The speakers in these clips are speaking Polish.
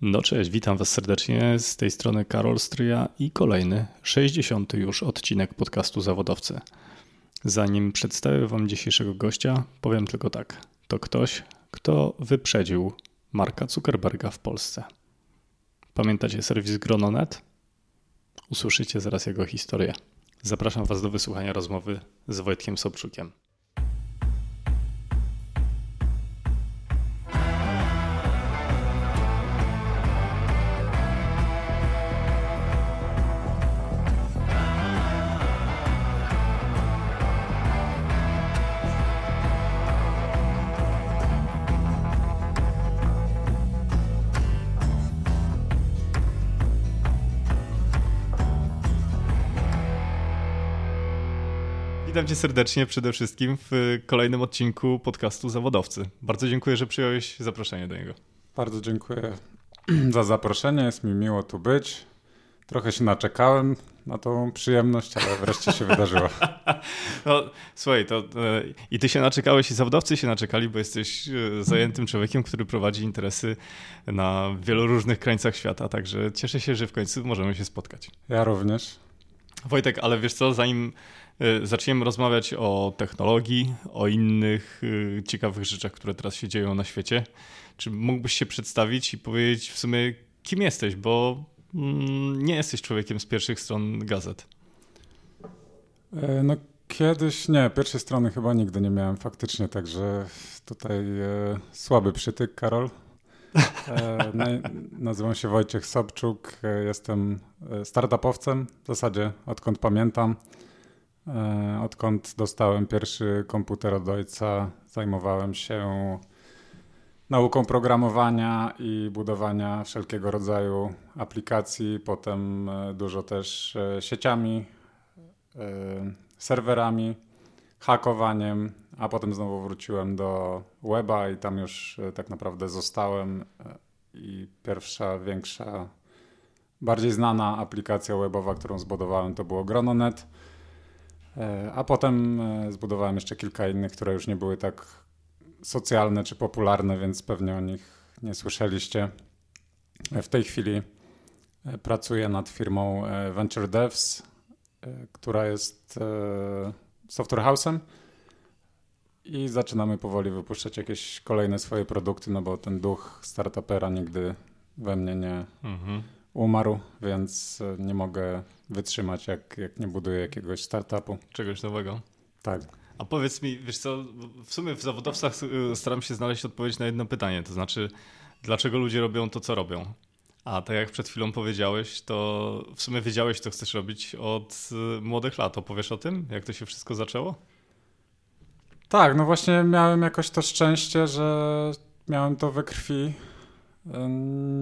No cześć, witam Was serdecznie. Z tej strony Karol Stryja i kolejny, 60. już odcinek podcastu Zawodowcy. Zanim przedstawię Wam dzisiejszego gościa, powiem tylko tak. To ktoś, kto wyprzedził Marka Zuckerberga w Polsce. Pamiętacie serwis Grononet? Usłyszycie zaraz jego historię. Zapraszam Was do wysłuchania rozmowy z Wojtkiem Sobczukiem. Cię serdecznie przede wszystkim w kolejnym odcinku podcastu Zawodowcy. Bardzo dziękuję, że przyjąłeś zaproszenie do niego. Bardzo dziękuję za zaproszenie. Jest mi miło tu być. Trochę się naczekałem na tą przyjemność, ale wreszcie się wydarzyło. No, słuchaj, to e, i ty się naczekałeś, i zawodowcy się naczekali, bo jesteś e, zajętym człowiekiem, który prowadzi interesy na wielu różnych krańcach świata, także cieszę się, że w końcu możemy się spotkać. Ja również. Wojtek, ale wiesz co, zanim zaczniemy rozmawiać o technologii, o innych y, ciekawych rzeczach, które teraz się dzieją na świecie. Czy mógłbyś się przedstawić i powiedzieć w sumie, kim jesteś, bo mm, nie jesteś człowiekiem z pierwszych stron gazet. E, no kiedyś nie, pierwszej strony chyba nigdy nie miałem faktycznie, także tutaj e, słaby przytyk, Karol. E, nazywam się Wojciech Sobczuk, e, jestem e, startupowcem w zasadzie odkąd pamiętam. E, odkąd dostałem pierwszy komputer od ojca, zajmowałem się nauką programowania i budowania wszelkiego rodzaju aplikacji, potem e, dużo też e, sieciami, serwerami, hakowaniem, a potem znowu wróciłem do weba i tam już tak naprawdę zostałem. I pierwsza, większa, bardziej znana aplikacja webowa, którą zbudowałem, to było Grononet a potem e, zbudowałem jeszcze kilka innych, które już nie były tak socjalne czy popularne, więc pewnie o nich nie słyszeliście. E, w tej chwili pracuję nad firmą Venture Devs, która jest software house'em i zaczynamy powoli wypuszczać jakieś kolejne swoje produkty, no bo ten duch startupera nigdy we mnie nie mhm. Umarł, więc nie mogę wytrzymać, jak, jak nie buduję jakiegoś startupu. Czegoś nowego. Tak. A powiedz mi, wiesz co, w sumie w zawodowcach y, staram się znaleźć odpowiedź na jedno pytanie, to znaczy, dlaczego ludzie robią to, co robią? A tak jak przed chwilą powiedziałeś, to w sumie wiedziałeś, co chcesz robić od y, młodych lat. Opowiesz o tym, jak to się wszystko zaczęło? Tak, no właśnie miałem jakoś to szczęście, że miałem to we krwi.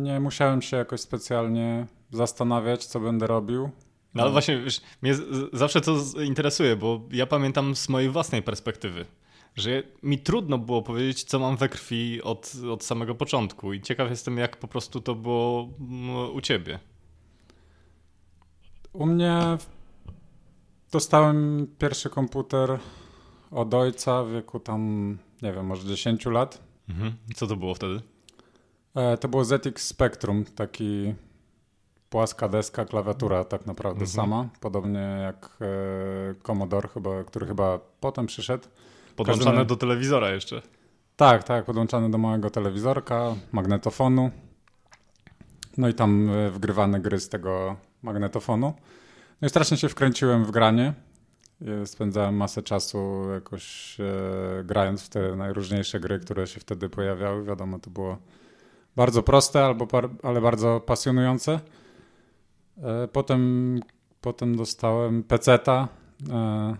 Nie musiałem się jakoś specjalnie zastanawiać, co będę robił. No ale właśnie, wiesz, mnie zawsze to interesuje, bo ja pamiętam z mojej własnej perspektywy, że mi trudno było powiedzieć, co mam we krwi od, od samego początku i ciekaw jestem, jak po prostu to było u ciebie. U mnie dostałem pierwszy komputer od ojca w wieku tam, nie wiem, może 10 lat. Mhm. Co to było wtedy? E, to było ZX Spectrum, taki płaska deska, klawiatura tak naprawdę mhm. sama, podobnie jak e, Commodore, chyba, który chyba potem przyszedł. Podłączane Każdy... do telewizora jeszcze. Tak, tak, podłączany do małego telewizorka, magnetofonu. No i tam e, wgrywane gry z tego magnetofonu. No i strasznie się wkręciłem w granie. Spędzałem masę czasu jakoś e, grając w te najróżniejsze gry, które się wtedy pojawiały. Wiadomo, to było bardzo proste, albo ale bardzo pasjonujące. E, potem, potem dostałem peceta. E,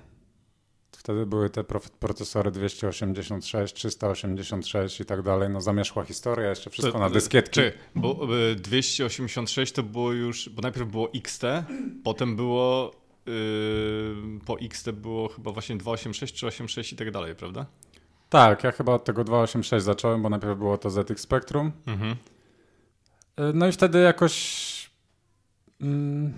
wtedy były te procesory 286, 386 i tak dalej. No zamieszła historia, jeszcze wszystko to, na dyskietki. Czy, bo 286 e, to było już, bo najpierw było XT, potem było yy, po XT było chyba właśnie 286, 386 i tak dalej, prawda? Tak, ja chyba od tego 286 zacząłem, bo najpierw było to ZX Spectrum. Mhm. No i wtedy jakoś Mm,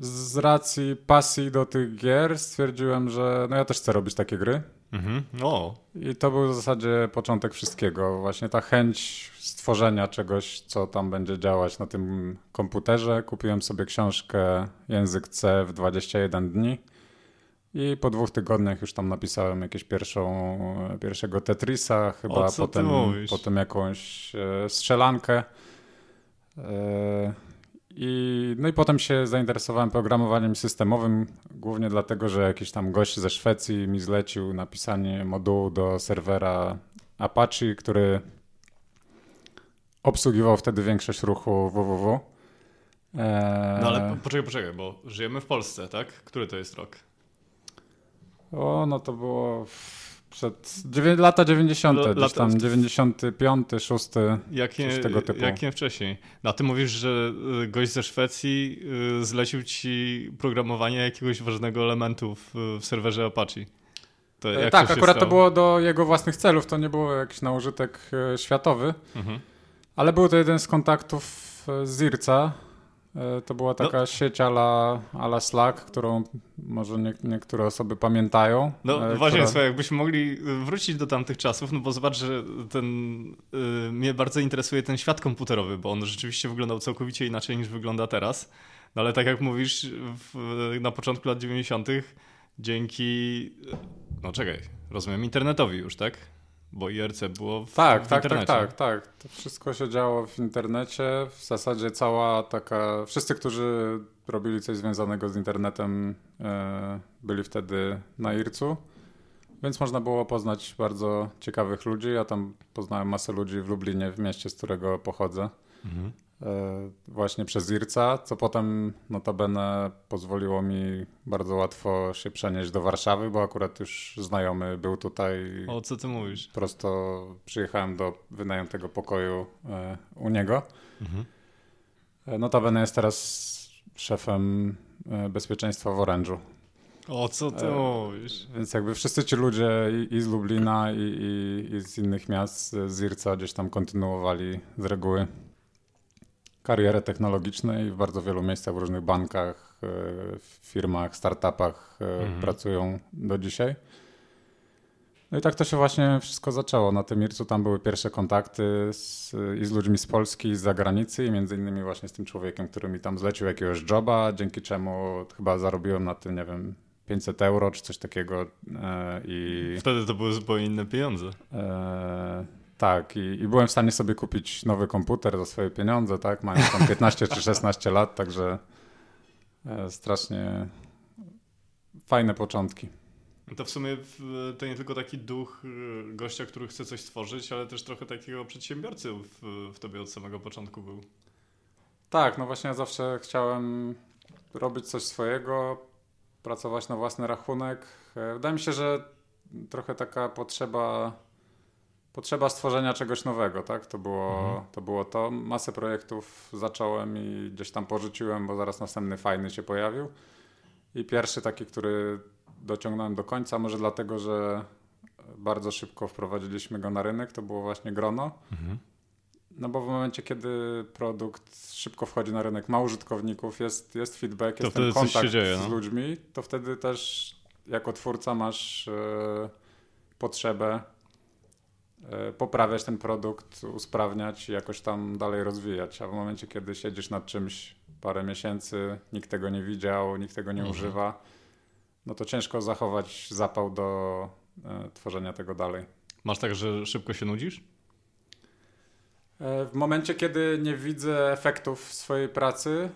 z racji pasji do tych gier stwierdziłem, że no ja też chcę robić takie gry. Mhm. O. I to był w zasadzie początek wszystkiego. Właśnie ta chęć stworzenia czegoś, co tam będzie działać na tym komputerze. Kupiłem sobie książkę Język C w 21 dni. I po dwóch tygodniach już tam napisałem jakieś pierwszą, pierwszego Tetrisa, chyba potem, potem jakąś e, strzelankę. E, I, no i potem się zainteresowałem programowaniem systemowym, głównie dlatego, że jakiś tam gość ze Szwecji mi zlecił napisanie modułu do serwera Apache, który obsługiwał wtedy większość ruchu www. E, no ale poczekaj, poczekaj, bo żyjemy w Polsce, tak? Który to jest rok? O, no to było przed lata 90., L gdzieś tam 95, 6, jakie, coś tego typu. Jak nie wcześniej. No ty mówisz, że y, gość ze Szwecji y, zlecił ci programowanie jakiegoś ważnego elementu w, w serwerze Apache. To e, tak, akurat stało? to było do jego własnych celów, to nie było jakiś na użytek e, światowy, mhm. ale był to jeden z kontaktów e, z Zirca, to była taka no. sieć ala, ala Slack, którą może nie, niektóre osoby pamiętają. No e, właśnie, która... jakbyśmy mogli wrócić do tamtych czasów, no bo zobacz, że ten, y, mnie bardzo interesuje ten świat komputerowy, bo on rzeczywiście wyglądał całkowicie inaczej niż wygląda teraz. No ale tak jak mówisz, w, na początku lat 90. dzięki, no czekaj, rozumiem, internetowi już, tak? Bo IRC było w, tak, w tak, internecie. Tak, tak, tak. To wszystko się działo w internecie. W zasadzie cała taka... Wszyscy, którzy robili coś związanego z internetem, e, byli wtedy na IRC-u. Więc można było poznać bardzo ciekawych ludzi. Ja tam poznałem masę ludzi w Lublinie, w mieście, z którego pochodzę. Mhm. E, właśnie przez IRCA, co potem notabene pozwoliło mi bardzo łatwo się przenieść do Warszawy, bo akurat już znajomy był tutaj. O co ty mówisz? Prosto przyjechałem do wynajętego pokoju e, u niego. Mhm. E, notabene jest teraz szefem bezpieczeństwa w Orange'u. O co ty mówisz? Więc jakby wszyscy ci ludzie i, i z Lublina i, i, i, z innych miast z IRCA gdzieś tam kontynuowali z reguły karierę technologiczną i w bardzo wielu miejscach, w różnych bankach, e, firmach, startupach e, mhm. pracują do dzisiaj. No i tak to się właśnie wszystko zaczęło. Na tym Ircu tam były pierwsze kontakty z, i z ludźmi z Polski, i z zagranicy i między innymi właśnie z tym człowiekiem, który mi tam zlecił jakiegoś joba, dzięki czemu chyba zarobiłem na tym, nie wiem, 500 euro czy coś takiego. E, I... Wtedy to były zupełnie inne pieniądze. E, tak, i, i, byłem w stanie sobie kupić nowy komputer za swoje pieniądze, tak, mając tam 15 czy 16 lat, także e, strasznie fajne początki. To w sumie to nie tylko taki duch e, gościa, który chce coś stworzyć, ale też trochę takiego przedsiębiorcy w, w tobie od samego początku był. Tak, no właśnie ja zawsze chciałem robić coś swojego, pracować na własny rachunek. E, wydaje mi się, że trochę taka potrzeba potrzeba stworzenia czegoś nowego, tak? To było, mhm. to było to. Masę projektów zacząłem i gdzieś tam porzuciłem, bo zaraz następny fajny się pojawił. I pierwszy taki, który dociągnąłem do końca, może dlatego, że bardzo szybko wprowadziliśmy go na rynek, to było właśnie grono. Mhm. No bo w momencie, kiedy produkt szybko wchodzi na rynek, ma użytkowników, jest, jest feedback, to jest ten kontakt dzieje, no? z ludźmi, to wtedy też jako twórca masz e, potrzebę poprawiać ten produkt, usprawniać i jakoś tam dalej rozwijać. A w momencie, kiedy siedzisz nad czymś parę miesięcy, nikt tego nie widział, nikt tego nie mhm. używa, no to ciężko zachować zapał do e, tworzenia tego dalej. Masz tak, że szybko się nudzisz? E, w momencie, kiedy nie widzę efektów swojej pracy,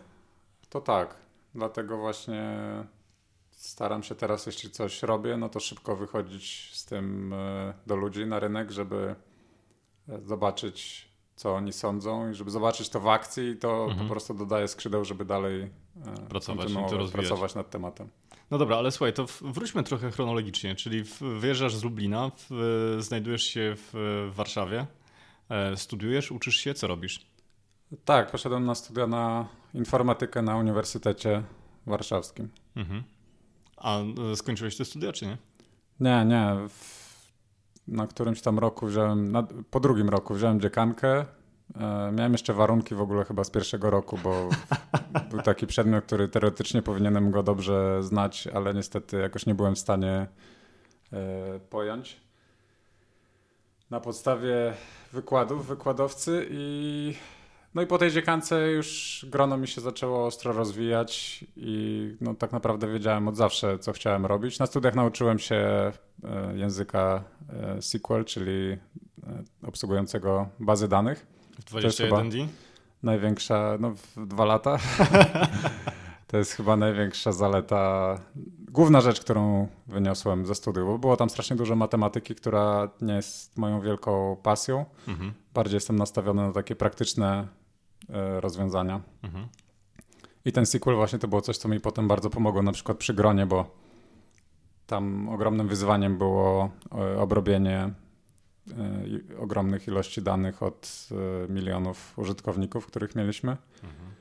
to tak. Dlatego właśnie staram się teraz, jeśli coś robię, no to szybko wychodzić z tym e, do ludzi na rynek, żeby e, zobaczyć, co oni sądzą i żeby zobaczyć to w akcji i to mhm. po prostu dodaje skrzydeł, żeby dalej e, pracować, pracować nad tematem. No dobra, ale słuchaj, to wróćmy trochę chronologicznie, czyli wyjeżdżasz z Lublina, w, znajdujesz się w Warszawie, studiujesz, uczysz się, co robisz? Tak, poszedłem na studia na informatykę na Uniwersytecie Warszawskim. Mhm. A e, skończyłeś te studia, czy nie? Nie, nie. Na którymś tam roku wziąłem, na, po drugim roku wziąłem dziekankę. E, miałem jeszcze warunki w ogóle chyba z pierwszego roku, bo był taki przedmiot, który teoretycznie powinienem go dobrze znać, ale niestety jakoś nie byłem w stanie pojąć. Na podstawie wykładów wykładowcy i no i po tej dziekance już grono mi się zaczęło ostro rozwijać i no tak naprawdę wiedziałem od zawsze, co chciałem robić. Na studiach nauczyłem się e, języka e, SQL, czyli e, obsługującego bazy danych. W 21D? Największa, no w dwa lata. to jest chyba największa zaleta, główna rzecz, którą wyniosłem ze studiów, bo było tam strasznie dużo matematyki, która nie jest moją wielką pasją. Mhm. Bardziej jestem nastawiony na takie praktyczne rozwiązania. Mhm. I ten SQL właśnie to było coś, co mi potem bardzo pomogło, na przykład przy gronie, bo tam ogromnym wyzwaniem było e, obrobienie e, ogromnych ilości danych od milionów użytkowników, których mieliśmy. Mhm.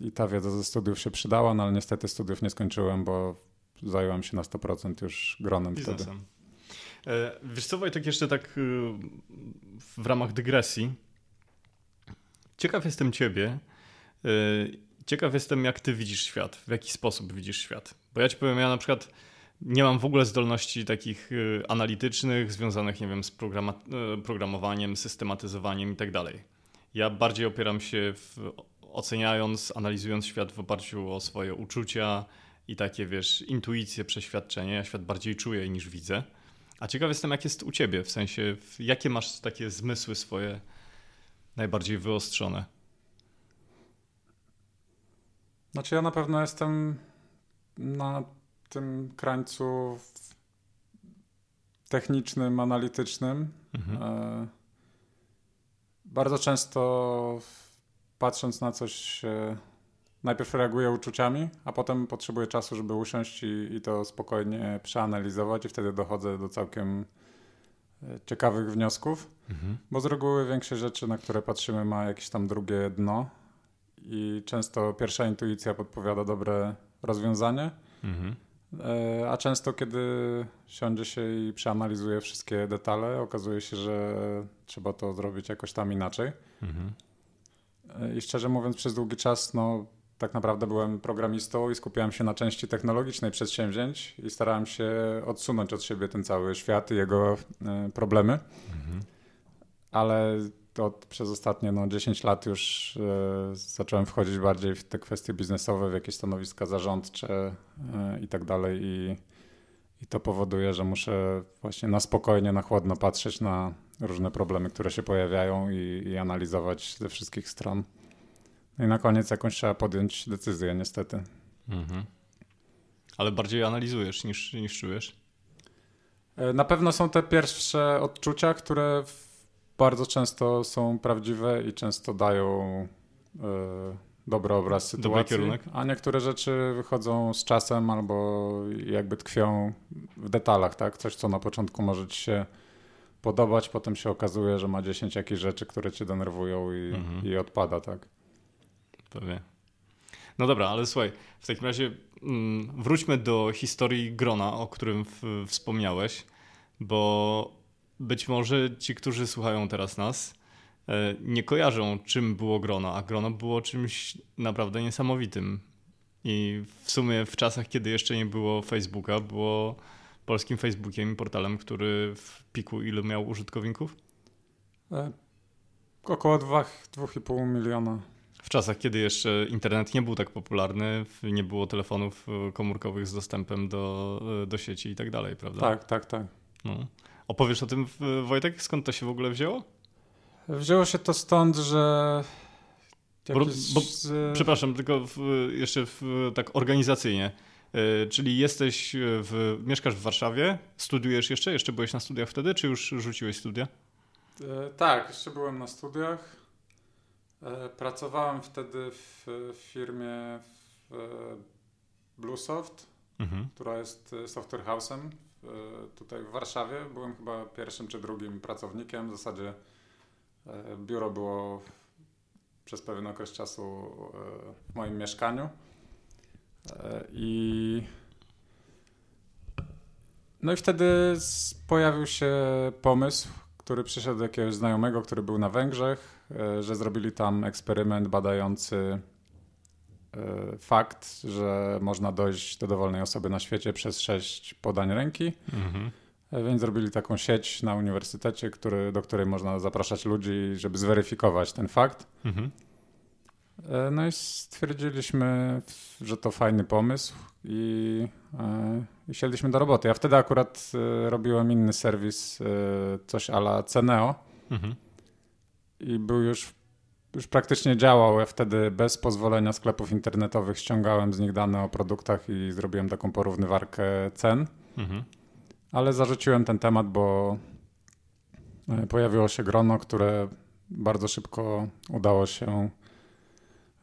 I ta wiedza ze studiów się przydała, no ale niestety studiów nie skończyłem, bo zająłem się na 100% już gronem Biznesem. wtedy. Wiesz co Wojtek, jeszcze tak w ramach dygresji, Ciekaw jestem ciebie. Y, ciekaw jestem, jak ty widzisz świat, w jaki sposób widzisz świat. Bo ja ci powiem, ja na przykład nie mam w ogóle zdolności takich y, analitycznych, związanych, nie wiem, z y, programowaniem, systematyzowaniem i tak dalej. Ja bardziej opieram się w, oceniając, analizując świat w oparciu o swoje uczucia i takie, wiesz, intuicje, przeświadczenie. Ja świat bardziej czuję niż widzę. A ciekaw jestem, jak jest u ciebie, w sensie, jakie masz takie zmysły swoje najbardziej wyostrzone? Znaczy ja na pewno jestem na tym krańcu technicznym, analitycznym. Mhm. E, bardzo często patrząc na coś najpierw reaguję uczuciami, a potem potrzebuję czasu, żeby usiąść i, i to spokojnie przeanalizować i wtedy dochodzę do całkiem ciekawych wniosków, mhm. bo z reguły większość rzeczy, na które patrzymy, ma jakieś tam drugie dno i często pierwsza intuicja podpowiada dobre rozwiązanie. Mhm. E, a często, kiedy siądzie się i przeanalizuje wszystkie detale, okazuje się, że trzeba to zrobić jakoś tam inaczej. Mhm. E, I szczerze mówiąc, przez długi czas no, tak naprawdę byłem programistą i skupiałem się na części technologicznej przedsięwzięć i starałem się odsunąć od siebie ten cały świat i jego e, problemy. Mhm. Ale to przez ostatnie no, 10 lat już e, zacząłem wchodzić bardziej w te kwestie biznesowe, w jakieś stanowiska zarządcze e, i tak dalej. I, I to powoduje, że muszę właśnie na spokojnie, na chłodno patrzeć na różne problemy, które się pojawiają i, i analizować ze wszystkich stron. I na koniec jakąś trzeba podjąć decyzję, niestety. Mhm. Ale bardziej analizujesz niż, niż czujesz? E, na pewno są te pierwsze odczucia, które bardzo często są prawdziwe i często dają y, dobry obraz sytuacji. A niektóre rzeczy wychodzą z czasem albo jakby tkwią w detalach, tak? Coś, co na początku może ci się podobać, potem się okazuje, że ma 10 jakichś rzeczy, które cię denerwują i, mhm. i odpada, tak? Pewnie. No dobra, ale słuchaj, w takim razie mm, wróćmy do historii grona, o którym wspomniałeś, bo być może ci, którzy słuchają teraz nas, e, nie kojarzą, czym było grono, a grono było czymś naprawdę niesamowitym. I w sumie w czasach, kiedy jeszcze nie było Facebooka, było polskim Facebookiem i portalem, który w piku ilu miał użytkowników? E, około 2,5 miliona. W czasach, kiedy jeszcze internet nie był tak popularny, nie było telefonów e, komórkowych z dostępem do, e, do sieci i tak dalej, prawda? Tak, tak, tak. No. Opowiesz o tym, Wojtek? Skąd to się w ogóle wzięło? Wzięło się to stąd, że. Bo, bo, przepraszam, tylko w, jeszcze w, tak organizacyjnie. Yy, czyli jesteś w, mieszkasz w Warszawie, studiujesz jeszcze? Jeszcze byłeś na studiach wtedy, czy już rzuciłeś studia? Yy, tak, jeszcze byłem na studiach. Yy, pracowałem wtedy w, firmie w Bluesoft, mhm. która jest software house'em E, tutaj w Warszawie. Byłem chyba pierwszym czy drugim pracownikiem. W zasadzie e, biuro było przez pewien okres czasu e, w moim mieszkaniu. I no i wtedy pojawił się pomysł, który przyszedł do jakiegoś znajomego, który był na Węgrzech, że zrobili tam eksperyment badający fakt, że można dojść do dowolnej osoby na świecie przez sześć podań ręki. Mhm. Więc zrobili taką sieć na uniwersytecie, który, do której można zapraszać ludzi, żeby zweryfikować ten fakt. Mhm. E, no i stwierdziliśmy, że to fajny pomysł i, e, i siedliśmy do roboty. Ja wtedy akurat e, robiłem inny serwis, coś ala Ceneo mhm. I był już, już praktycznie działał. Ja wtedy bez pozwolenia sklepów internetowych ściągałem z nich dane o produktach i zrobiłem taką porównywarkę cen. Mhm. Ale zarzuciłem ten temat, bo pojawiło się grono, które bardzo szybko udało się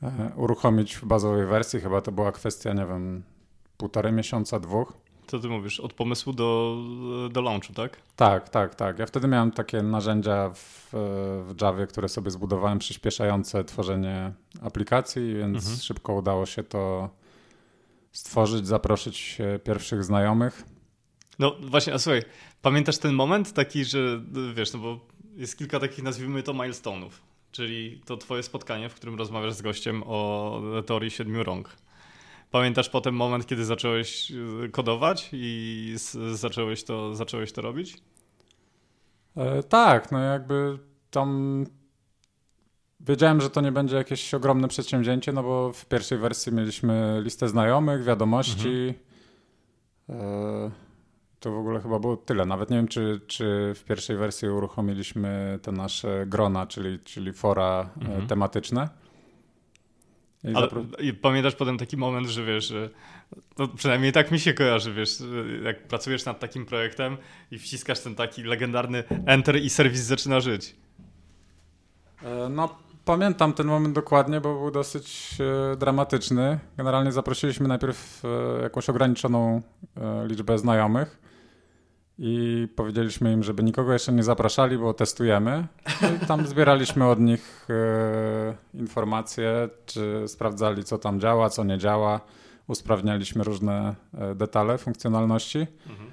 E, uruchomić w bazowej wersji. Chyba to była kwestia, nie wiem, półtorej miesiąca, dwóch. Co ty mówisz? Od pomysłu do, do launchu, tak? Tak, tak, tak. Ja wtedy miałem takie narzędzia w, w Javie, które sobie zbudowałem, przyspieszające tworzenie aplikacji, więc mhm. szybko udało się to stworzyć, zaprosić pierwszych znajomych. No właśnie, a słuchaj, pamiętasz ten moment taki, że wiesz, no bo jest kilka takich, nazwijmy to, milestone'ów czyli to twoje spotkanie, w którym rozmawiasz z gościem o teorii siedmiu rąk. Pamiętasz potem moment, kiedy zacząłeś y, kodować i zacząłeś to, zacząłeś to robić? E, tak, no jakby tam wiedziałem, że to nie będzie jakieś ogromne przedsięwzięcie, no bo w pierwszej wersji mieliśmy listę znajomych, wiadomości. Mhm. E, to w ogóle chyba było tyle. Nawet nie wiem, czy, czy w pierwszej wersji uruchomiliśmy te nasze grona, czyli, czyli fora e, mhm. tematyczne. I Ale i pamiętasz potem taki moment, że wiesz, że no przynajmniej tak mi się kojarzy, wiesz, jak pracujesz nad takim projektem i wciskasz ten taki legendarny enter i serwis zaczyna żyć. E, no, pamiętam ten moment dokładnie, bo był dosyć e, dramatyczny. Generalnie zaprosiliśmy najpierw jakąś ograniczoną liczbę znajomych i powiedzieliśmy im, żeby nikogo jeszcze nie zapraszali, bo testujemy. I tam zbieraliśmy od nich e, informacje, czy sprawdzali, co tam działa, co nie działa. Usprawnialiśmy różne e, detale funkcjonalności. Mhm.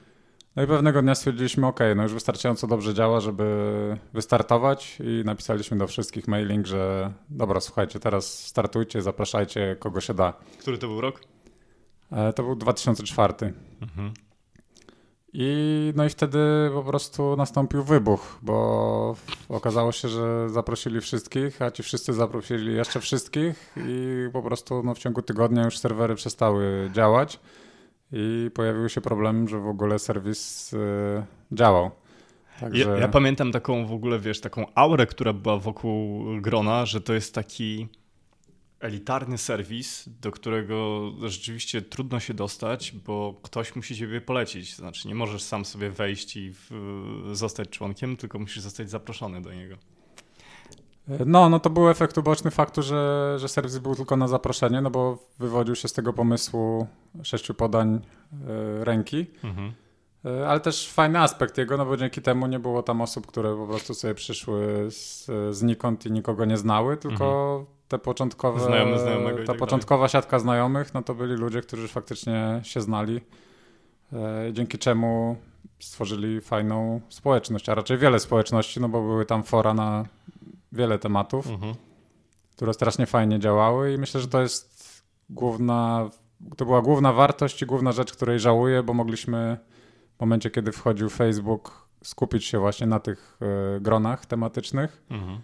No i pewnego dnia stwierdziliśmy, OK, no już wystarczająco dobrze działa, żeby wystartować i napisaliśmy do wszystkich mailing, że dobra, słuchajcie, teraz startujcie, zapraszajcie kogo się da. Który to był rok? E, to był 2004. Mhm. I, no i wtedy po prostu nastąpił wybuch, bo okazało się, że zaprosili wszystkich, a ci wszyscy zaprosili jeszcze wszystkich i po prostu no, w ciągu tygodnia już serwery przestały działać i pojawił się problem, że w ogóle serwis y, działał. Także... Ja, ja, pamiętam taką w ogóle, wiesz, taką aurę, która była wokół grona, że to jest taki elitarny serwis, do którego rzeczywiście trudno się dostać, bo ktoś musi ciebie polecić. Znaczy, nie możesz sam sobie wejść i w, zostać członkiem, tylko musisz zostać zaproszony do niego. No, no to był efekt uboczny faktu, że, że serwis był tylko na zaproszenie, no bo wywodził się z tego pomysłu sześciu podań y, ręki. Mhm. Y, ale też fajny aspekt jego, no bo dzięki temu nie było tam osób, które po prostu sobie przyszły z, znikąd i nikogo nie znały, tylko mhm te początkowe, Znajomy ta tak początkowa dalej. siatka znajomych, no to byli ludzie, którzy faktycznie się znali, e, dzięki czemu stworzyli fajną społeczność, a raczej wiele społeczności, no bo były tam fora na wiele tematów, mhm. które strasznie fajnie działały i myślę, że to jest główna, to była główna wartość i główna rzecz, której żałuję, bo mogliśmy w momencie, kiedy wchodził Facebook, skupić się właśnie na tych y, gronach tematycznych. Mhm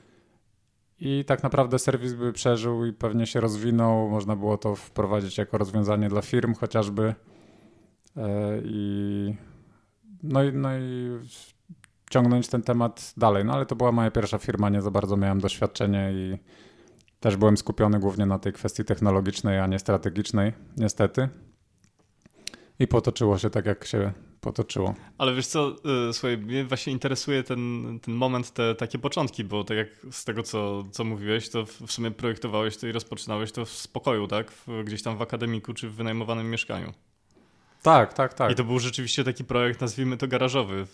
i tak naprawdę serwis by przeżył i pewnie się rozwinął. Można było to wprowadzić jako rozwiązanie dla firm chociażby. E, I, no, i, no i ciągnąć ten temat dalej. No ale to była moja pierwsza firma, nie za bardzo miałem doświadczenie i też byłem skupiony głównie na tej kwestii technologicznej, a nie strategicznej, niestety. I potoczyło się tak, jak się potoczyło. Ale wiesz co, y, słuchaj, mnie właśnie interesuje ten, ten moment, te takie początki, bo tak jak z tego, co, co mówiłeś, to w sumie projektowałeś to i rozpoczynałeś to w spokoju, tak? W, gdzieś tam w akademiku czy w wynajmowanym mieszkaniu. Tak, tak, tak. I to był rzeczywiście taki projekt, nazwijmy to garażowy,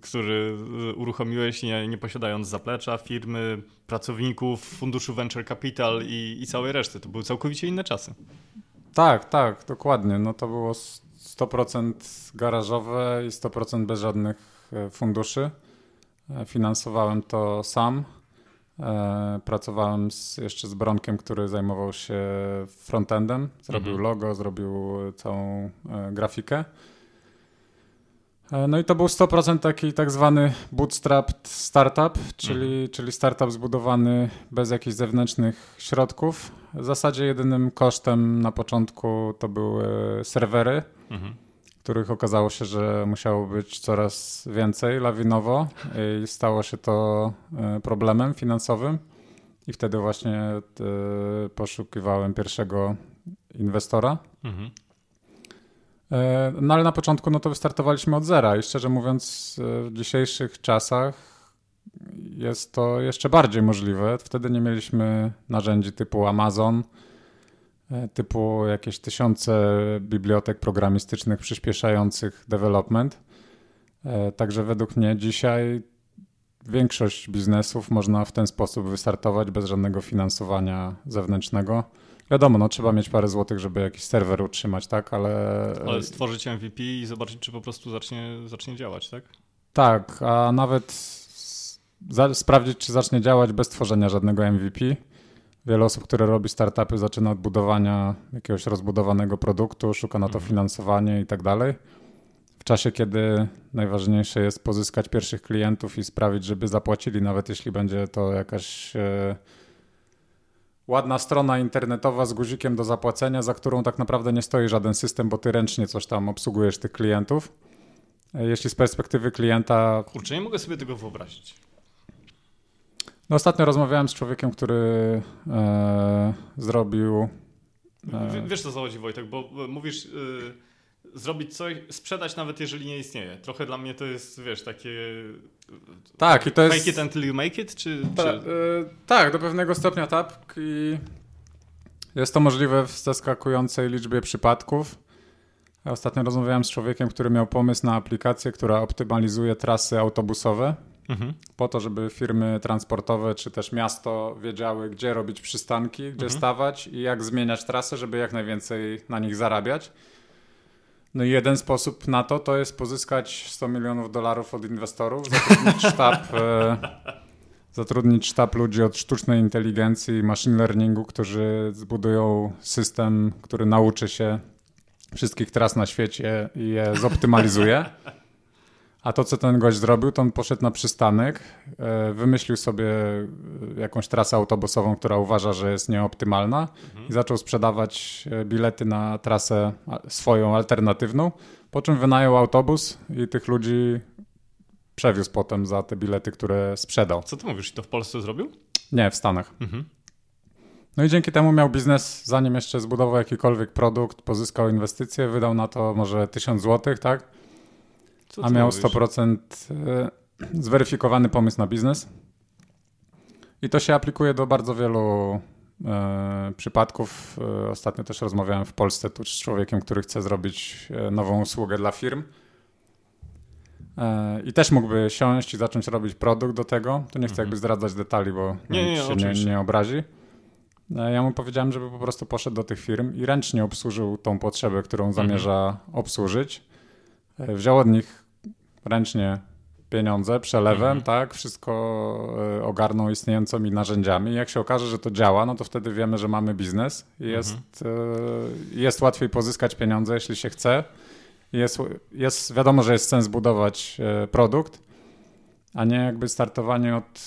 który uruchomiłeś nie, nie posiadając zaplecza firmy, pracowników, funduszu venture capital i, i całej reszty. To były całkowicie inne czasy. Tak, tak, dokładnie. No to było 100% garażowe i 100% bez żadnych e, funduszy. E, finansowałem to sam. E, pracowałem z, jeszcze z Bronkiem, który zajmował się frontendem, zrobił mhm. logo, zrobił całą grafikę. No i to był 100% taki tak zwany bootstrapped startup, czyli, mhm. czyli startup zbudowany bez jakichś zewnętrznych środków. W zasadzie jedynym kosztem na początku to były serwery, mhm. których okazało się, że musiało być coraz więcej lawinowo i stało się to e, problemem finansowym. I wtedy właśnie e, poszukiwałem pierwszego inwestora. Mhm. E, no ale na początku no to wystartowaliśmy od zera i szczerze mówiąc w dzisiejszych czasach jest to jeszcze bardziej możliwe. Wtedy nie mieliśmy narzędzi typu Amazon, e, typu jakieś tysiące bibliotek programistycznych przyspieszających development. Także według mnie dzisiaj większość biznesów można w ten sposób wystartować bez żadnego finansowania zewnętrznego. Wiadomo, no trzeba mieć parę złotych, żeby jakiś serwer utrzymać, tak, ale... Ale stworzyć MVP i zobaczyć, czy po prostu zacznie, zacznie działać, tak? Tak, a nawet sprawdzić, czy zacznie działać bez tworzenia żadnego MVP. Wiele osób, które robi startupy, zaczyna od budowania jakiegoś rozbudowanego produktu, szuka na to mhm. finansowanie i tak dalej. W czasie, kiedy najważniejsze jest pozyskać pierwszych klientów i sprawić, żeby zapłacili, nawet jeśli będzie to jakaś... E, ładna strona internetowa z guzikiem do zapłacenia, za którą tak naprawdę nie stoi żaden system, bo ty ręcznie coś tam obsługujesz tych klientów. E, jeśli z perspektywy klienta. Kurczę, nie mogę sobie tego wyobrazić. No, ostatnio rozmawiałem z człowiekiem, który e, zrobił. E... Wiesz co zachodzi Wojtek, bo mówisz. Yy zrobić coś, sprzedać nawet jeżeli nie istnieje. Trochę dla mnie to jest, wiesz, takie... Tak, i to jest... Make it until you make it, czy... Ta, czy... Yy, tak, do pewnego stopnia tak i jest to możliwe w zaskakującej liczbie przypadków. Ja ostatnio rozmawiałem z człowiekiem, który miał pomysł na aplikację, która optymalizuje trasy autobusowe mhm. po to, żeby firmy transportowe czy też miasto wiedziały, gdzie robić przystanki, gdzie mhm. stawać i jak zmieniać trasę, żeby jak najwięcej na nich zarabiać. No i jeden sposób na to to jest pozyskać 100 milionów dolarów od inwestorów, zatrudnić sztab, e, zatrudnić sztab ludzi od sztucznej inteligencji i machine learningu, którzy zbudują system, który nauczy się wszystkich tras na świecie i je zoptymalizuje. A to, co ten gość zrobił, to on poszedł na przystanek, e, wymyślił sobie e, jakąś trasę autobusową, która uważa, że jest nieoptymalna mhm. i zaczął sprzedawać e, bilety na trasę swoją alternatywną, po czym wynajął autobus i tych ludzi przewiózł potem za te bilety, które sprzedał. Co ty mówisz? I to w Polsce zrobił? Nie, w Stanach. Mhm. No i dzięki temu miał biznes, zanim jeszcze zbudował jakikolwiek produkt, pozyskał inwestycje, wydał na to może 1000 złotych, tak? A miał mówisz? 100% e, zweryfikowany pomysł na biznes. I to się aplikuje do bardzo wielu e, przypadków. E, ostatnio też rozmawiałem w Polsce tu z człowiekiem, który chce zrobić e, nową usługę dla firm. E, I też mógłby siąść i zacząć robić produkt do tego. Tu nie chcę mhm. jakby zdradzać detali, bo nie, nie, się nie, nie obrazi. Ja mu powiedziałem, żeby po prostu poszedł do tych firm i ręcznie obsłużył tą potrzebę, którą mhm. zamierza obsłużyć. Wziął od nich ręcznie pieniądze przelewem, mhm. tak, wszystko e, ogarną istniejącymi narzędziami. Jak się okaże, że to działa, no to wtedy wiemy, że mamy biznes i jest, mhm. E, jest łatwiej pozyskać pieniądze, jeśli się chce. Jest, jest, wiadomo, że jest sens zbudować e, produkt, a nie jakby startowanie od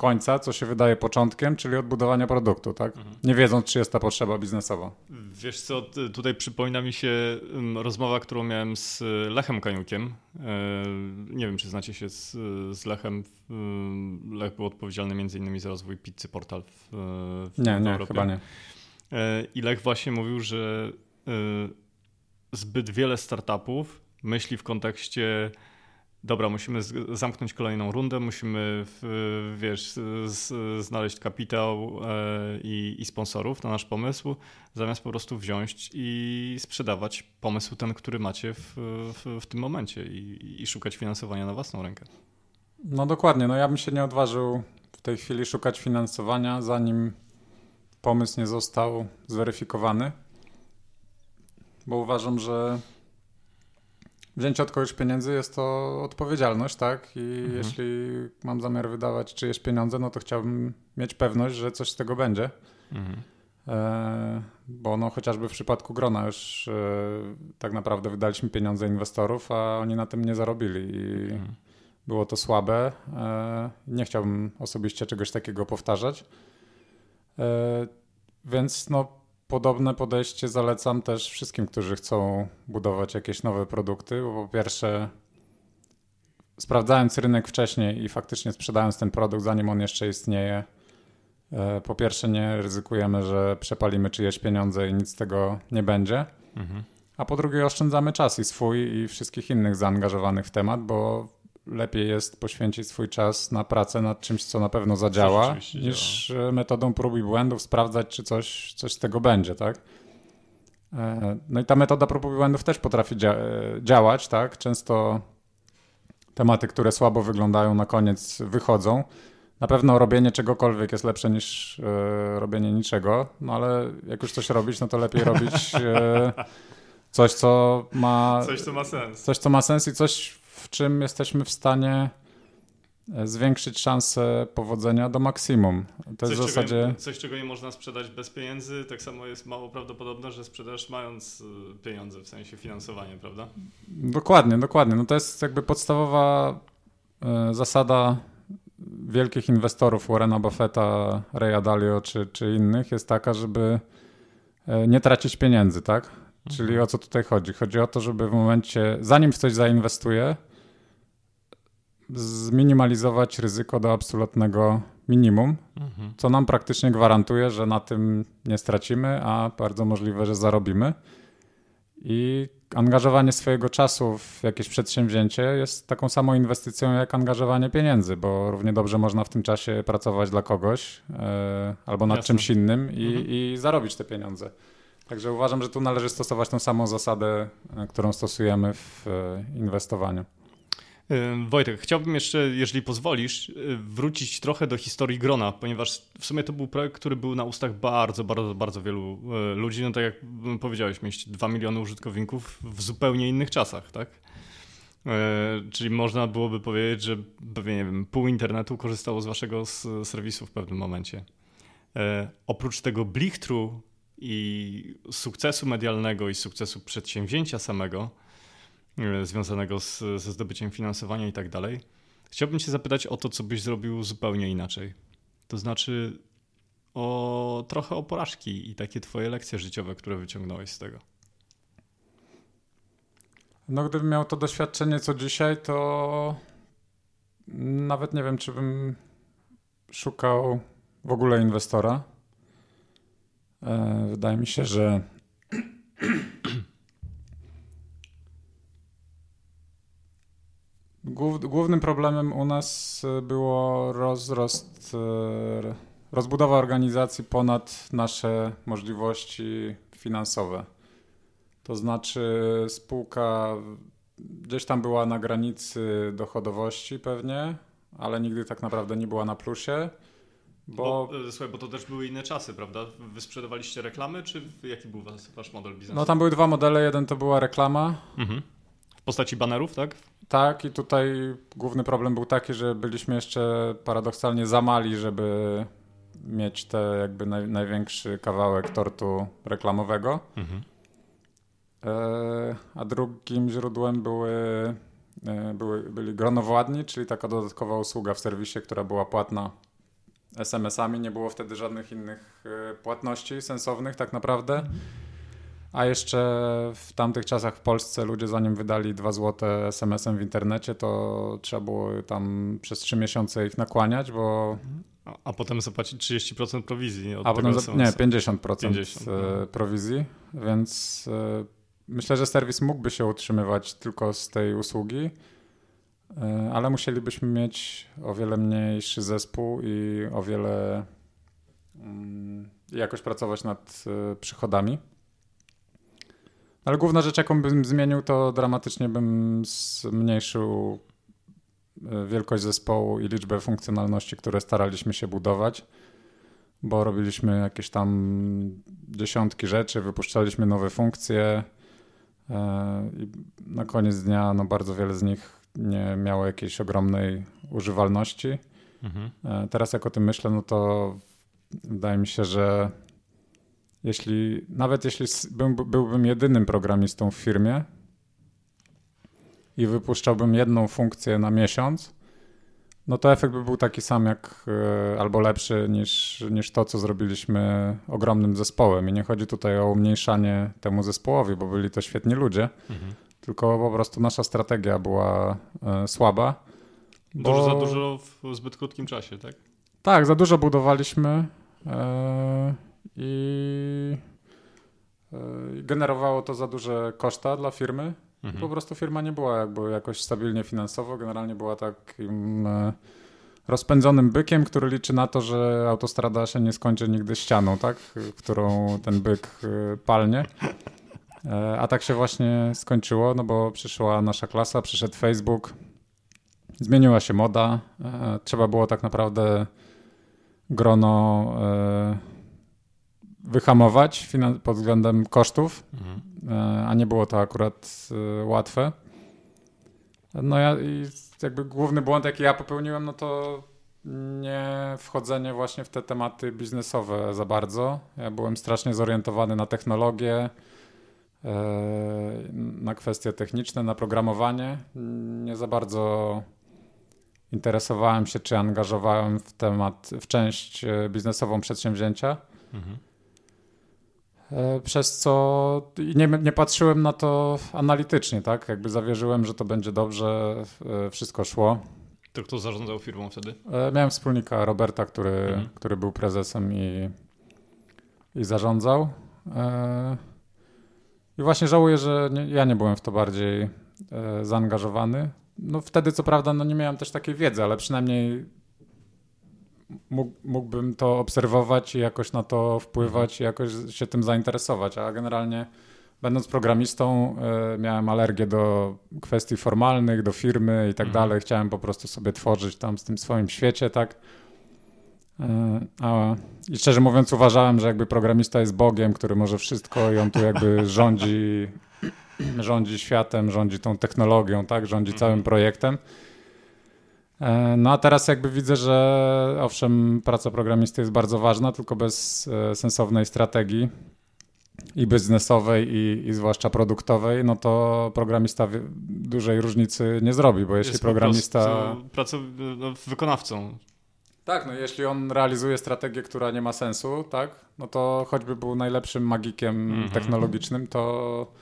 końca, co się wydaje początkiem, czyli odbudowania produktu, tak? Mhm. Nie wiedząc, czy jest ta potrzeba biznesowa. Wiesz co, tutaj przypomina mi się rozmowa, którą miałem z Lechem Kaniukiem. E, nie wiem, czy znacie się z, z Lechem. Lech był odpowiedzialny między innymi za rozwój Pizzy Portal w, w Nie, nie, chyba nie. E, I Lech właśnie mówił, że zbyt wiele startupów myśli w kontekście dobra, musimy zamknąć kolejną rundę, musimy, wiesz, znaleźć kapitał e, i, i, sponsorów na nasz pomysł, zamiast po prostu wziąć i sprzedawać pomysł ten, który macie w, w, w tym momencie i, i szukać finansowania na własną rękę. No dokładnie, no ja bym się nie odważył w tej chwili szukać finansowania, zanim pomysł nie został zweryfikowany, bo uważam, że wzięcie od kogoś pieniędzy jest to odpowiedzialność, tak? I Mhm. jeśli mam zamiar wydawać czyjeś pieniądze, no to chciałbym mieć pewność, że coś z tego będzie. Mhm. E, bo no chociażby w przypadku Grona już e, tak naprawdę wydaliśmy pieniądze inwestorów, a oni na tym nie zarobili i Mhm. było to słabe. E, nie chciałbym osobiście czegoś takiego powtarzać. E, więc no podobne podejście zalecam też wszystkim, którzy chcą budować jakieś nowe produkty, bo po pierwsze sprawdzając rynek wcześniej i faktycznie sprzedając ten produkt zanim on jeszcze istnieje, e, po pierwsze nie ryzykujemy, że przepalimy czyjeś pieniądze i nic z tego nie będzie, Mhm. a po drugie oszczędzamy czas i swój i wszystkich innych zaangażowanych w temat, bo lepiej jest poświęcić swój czas na pracę nad czymś, co na pewno zadziała, niż e, metodą prób i błędów sprawdzać, czy coś, coś z tego będzie, tak? E, No i ta metoda prób i błędów też potrafi dzia- e, działać, tak? Często tematy, które słabo wyglądają, na koniec wychodzą. Na pewno robienie czegokolwiek jest lepsze niż e, robienie niczego, no ale jak już coś robić, no to lepiej robić e, coś, co ma Coś, co ma sens. coś, co ma sens i coś, w czym jesteśmy w stanie e, zwiększyć szanse powodzenia do maksimum. To jest coś, w zasadzie. czego, coś, czego nie można sprzedać bez pieniędzy, tak samo jest mało prawdopodobne, że sprzedasz mając y, pieniądze, w sensie finansowanie, prawda? Dokładnie, dokładnie. No to jest jakby podstawowa e, zasada wielkich inwestorów Warrena Buffetta, Raya Dalio czy, czy innych jest taka, żeby e, nie tracić pieniędzy, tak? Czyli o co tutaj chodzi? Chodzi o to, żeby w momencie, zanim w coś zainwestuję, zminimalizować ryzyko do absolutnego minimum, Mhm. co nam praktycznie gwarantuje, że na tym nie stracimy, a bardzo możliwe, że zarobimy. I angażowanie swojego czasu w jakieś przedsięwzięcie jest taką samą inwestycją jak angażowanie pieniędzy, bo równie dobrze można w tym czasie pracować dla kogoś e, albo nad Jasne. czymś innym i, Mhm. i zarobić te pieniądze. Także uważam, że tu należy stosować tą samą zasadę, e, którą stosujemy w e, inwestowaniu. Wojtek, chciałbym jeszcze, jeżeli pozwolisz, y, wrócić trochę do historii Grona, ponieważ w sumie to był projekt, który był na ustach bardzo, bardzo, bardzo wielu y, ludzi. No tak jak powiedziałeś, mieliście 2 miliony użytkowników w zupełnie innych czasach, tak? Y, Czyli można byłoby powiedzieć, że pewnie nie wiem, pół internetu korzystało z waszego serwisu w pewnym momencie. Oprócz tego blichtru i sukcesu medialnego i sukcesu przedsięwzięcia samego, związanego z, ze zdobyciem finansowania i tak dalej. Chciałbym Cię zapytać o to, co byś zrobił zupełnie inaczej. To znaczy o trochę o porażki i takie Twoje lekcje życiowe, które wyciągnąłeś z tego. No, gdybym miał to doświadczenie co dzisiaj, to nawet nie wiem, czy bym szukał w ogóle inwestora. E, Wydaje mi się, że głównym problemem u nas e, było rozrost, e, rozbudowa organizacji ponad nasze możliwości finansowe. To znaczy spółka gdzieś tam była na granicy dochodowości pewnie, ale nigdy tak naprawdę nie była na plusie, bo Bo, e, słuchaj, bo to też były inne czasy, prawda? Wy sprzedawaliście reklamy, czy jaki był wasz, wasz model biznesu? no tam były dwa modele, jeden to była reklama, Mhm. Postaci banerów, tak? tak i tutaj główny problem był taki, że byliśmy jeszcze paradoksalnie za mali, żeby mieć te jakby naj, największy kawałek tortu reklamowego. Mhm. E, a drugim źródłem były, e, były, byli gronowładni, czyli taka dodatkowa usługa w serwisie, która była płatna SMS-ami. Nie było wtedy żadnych innych e, płatności sensownych tak naprawdę. A jeszcze w tamtych czasach w Polsce ludzie zanim wydali 2 zł SMS-em w internecie, to trzeba było tam przez 3 miesiące ich nakłaniać, bo A, a potem zapłacić 30% prowizji od a tego potem za, nie, SMS-a. 50%, 50, e, no. prowizji, więc e, myślę, że serwis mógłby się utrzymywać tylko z tej usługi, e, ale musielibyśmy mieć o wiele mniejszy zespół i o wiele mm, jakoś pracować nad przychodami. Ale główna rzecz, jaką bym zmienił, to dramatycznie bym zmniejszył e, wielkość zespołu i liczbę funkcjonalności, które staraliśmy się budować bo robiliśmy jakieś tam dziesiątki rzeczy, wypuszczaliśmy nowe funkcje, I na koniec dnia no bardzo wiele z nich nie miało jakiejś ogromnej używalności. Mhm. Teraz jak o tym myślę, no to wydaje mi się, że jeśli, nawet jeśli byłbym jedynym programistą w firmie i wypuszczałbym jedną funkcję na miesiąc, no to efekt by był taki sam jak e, albo lepszy niż, niż to, co zrobiliśmy ogromnym zespołem. I nie chodzi tutaj o umniejszanie temu zespołowi, bo byli to świetni ludzie, mhm. tylko po prostu nasza strategia była e, słaba. Bo... Dużo za dużo w zbyt krótkim czasie, tak? Tak, za dużo budowaliśmy. E, i generowało to za duże koszta dla firmy. Mhm. Po prostu firma nie była jakby jakoś stabilnie finansowo, generalnie była takim e, rozpędzonym bykiem, który liczy na to, że autostrada się nie skończy nigdy ścianą, tak? którą ten byk e, palnie. A tak się właśnie skończyło, no bo przyszła nasza klasa, przyszedł Facebook, zmieniła się moda. Trzeba było tak naprawdę grono e, wyhamować pod względem kosztów, mhm. E, a nie było to akurat e, łatwe. No ja i jakby główny błąd, jaki ja popełniłem, no to nie wchodzenie właśnie w te tematy biznesowe za bardzo. Ja byłem strasznie zorientowany na technologię, na kwestie techniczne, na programowanie. Nie za bardzo interesowałem się czy angażowałem w temat, w część e, biznesową przedsięwzięcia. Mhm. E, przez co nie, nie patrzyłem na to analitycznie, tak? Jakby zawierzyłem, że to będzie dobrze, e, wszystko szło. To kto zarządzał firmą wtedy? Miałem wspólnika Roberta, który, mhm. który był prezesem i, i zarządzał. I właśnie żałuję, że nie, ja nie byłem w to bardziej zaangażowany no wtedy co prawda no nie miałem też takiej wiedzy, ale przynajmniej mógłbym to obserwować i jakoś na to wpływać i jakoś się tym zainteresować, a generalnie będąc programistą y, miałem alergię do kwestii formalnych, do firmy i tak mhm. dalej. Chciałem po prostu sobie tworzyć tam w tym swoim świecie, tak. A, I szczerze mówiąc uważałem, że jakby programista jest Bogiem, który może wszystko i on tu jakby rządzi rządzi światem, rządzi tą technologią, tak? rządzi całym mhm. projektem. E, no a teraz jakby widzę, że owszem, praca programisty jest bardzo ważna, tylko bez e, sensownej strategii i biznesowej, i, i zwłaszcza produktowej, no to programista dużej różnicy nie zrobi, bo jeśli jest programista. Pracą, no, wykonawcą. Tak, no jeśli on realizuje strategię, która nie ma sensu, tak, no to choćby był najlepszym magikiem mm -hmm. technologicznym, to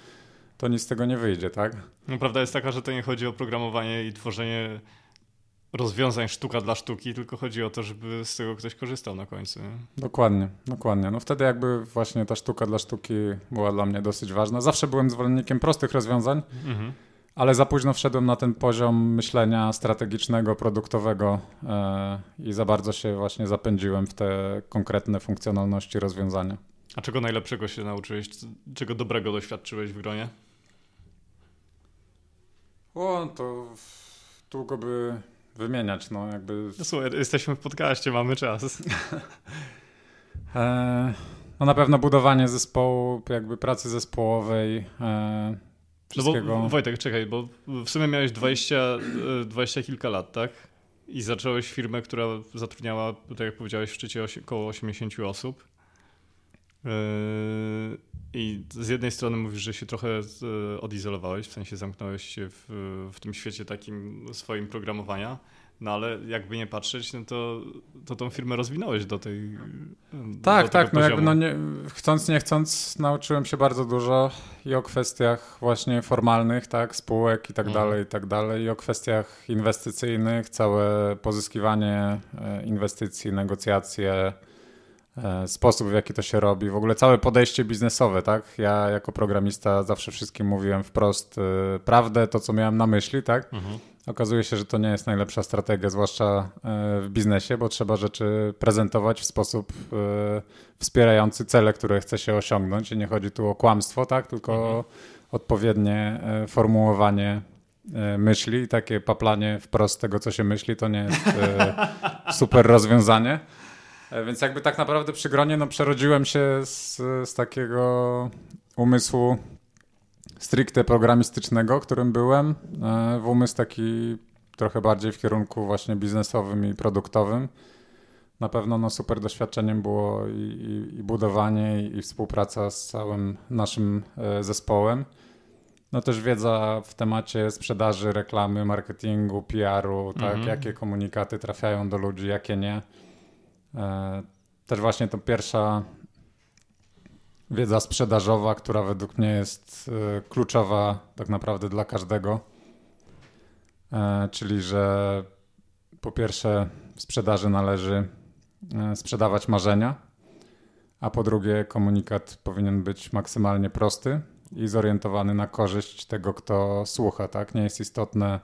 to nic z tego nie wyjdzie, tak? No prawda jest taka, że to nie chodzi o programowanie i tworzenie rozwiązań sztuka dla sztuki, tylko chodzi o to, żeby z tego ktoś korzystał na końcu. Nie? Dokładnie, dokładnie. No wtedy jakby właśnie ta sztuka dla sztuki była dla mnie dosyć ważna. Zawsze byłem zwolennikiem prostych rozwiązań, mhm. ale za późno wszedłem na ten poziom myślenia strategicznego, produktowego e, i za bardzo się właśnie zapędziłem w te konkretne funkcjonalności rozwiązania. A czego najlepszego się nauczyłeś? Czego dobrego doświadczyłeś w gronie? O, to długo by wymieniać, no jakby... No, słuchaj, jesteśmy w podcaście, mamy czas. e, no na pewno budowanie zespołu, jakby pracy zespołowej, e, wszystkiego. No bo, Wojtek, czekaj, bo w sumie miałeś 20, 20 e, kilka lat, tak? I zacząłeś firmę, która zatrudniała, tak jak powiedziałeś, w szczycie około 80 osób. Yy, I z jednej strony mówisz, że się trochę e, odizolowałeś, w sensie zamknąłeś się w, w tym świecie takim swoim programowania, no ale jakby nie patrzeć, no to, to tą firmę rozwinąłeś do tej. Tak, do tak. No jakby no nie, chcąc, nie chcąc, nauczyłem się bardzo dużo i o kwestiach właśnie formalnych, tak, spółek i tak mhm. dalej, i tak dalej, i o kwestiach inwestycyjnych, całe pozyskiwanie e, inwestycji, negocjacje sposób, w jaki to się robi, w ogóle całe podejście biznesowe, tak? Ja jako programista zawsze wszystkim mówiłem wprost y, prawdę, to co miałem na myśli, tak? Mhm. Okazuje się, że to nie jest najlepsza strategia, zwłaszcza y, w biznesie, bo trzeba rzeczy prezentować w sposób wspierający cele, które chce się osiągnąć. I nie chodzi tu o kłamstwo, tak? Tylko mhm. odpowiednie formułowanie myśli i takie paplanie wprost tego, co się myśli, to nie jest super rozwiązanie. E, więc jakby tak naprawdę przy gronie no, przerodziłem się z, z takiego umysłu stricte programistycznego, którym byłem, w umysł taki trochę bardziej w kierunku właśnie biznesowym i produktowym. Na pewno no, super doświadczeniem było i, i, i budowanie, i, i, współpraca z całym naszym zespołem. No też wiedza w temacie sprzedaży, reklamy, marketingu, PR-u, tak, mhm. jakie komunikaty trafiają do ludzi, jakie nie. E, też właśnie to pierwsza wiedza sprzedażowa, która według mnie jest e, kluczowa tak naprawdę dla każdego. E, czyli, że po pierwsze w sprzedaży należy sprzedawać marzenia, a po drugie komunikat powinien być maksymalnie prosty i zorientowany na korzyść tego, kto słucha, tak? Nie jest istotne,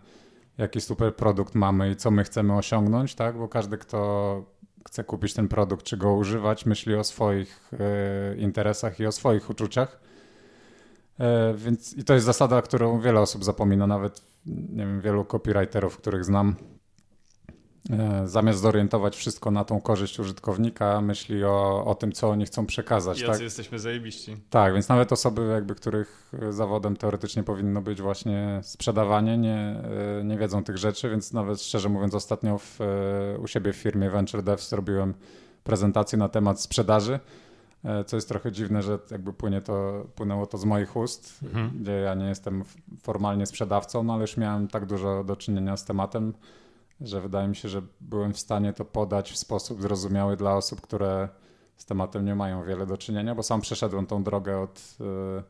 jaki super produkt mamy i co my chcemy osiągnąć, tak? Bo każdy, kto chce kupić ten produkt, czy go używać, myśli o swoich y, interesach i o swoich uczuciach. Y, więc i to jest zasada, którą wiele osób zapomina, nawet nie wiem, wielu copywriterów, których znam, E, zamiast zorientować wszystko na tą korzyść użytkownika, myśli o, o tym, co oni chcą przekazać. Jacy tak? jesteśmy zajebiści. Tak, więc nawet osoby, jakby, których zawodem teoretycznie powinno być właśnie sprzedawanie, nie, e, nie wiedzą tych rzeczy, więc nawet szczerze mówiąc, ostatnio w, e, u siebie w firmie Venture Dev zrobiłem prezentację na temat sprzedaży. Co jest trochę dziwne, że jakby płynie to, płynęło to z moich ust, mhm. gdzie ja nie jestem formalnie sprzedawcą, no ale już miałem tak dużo do czynienia z tematem, że wydaje mi się, że byłem w stanie to podać w sposób zrozumiały dla osób, które z tematem nie mają wiele do czynienia, bo sam przeszedłem tą drogę od y,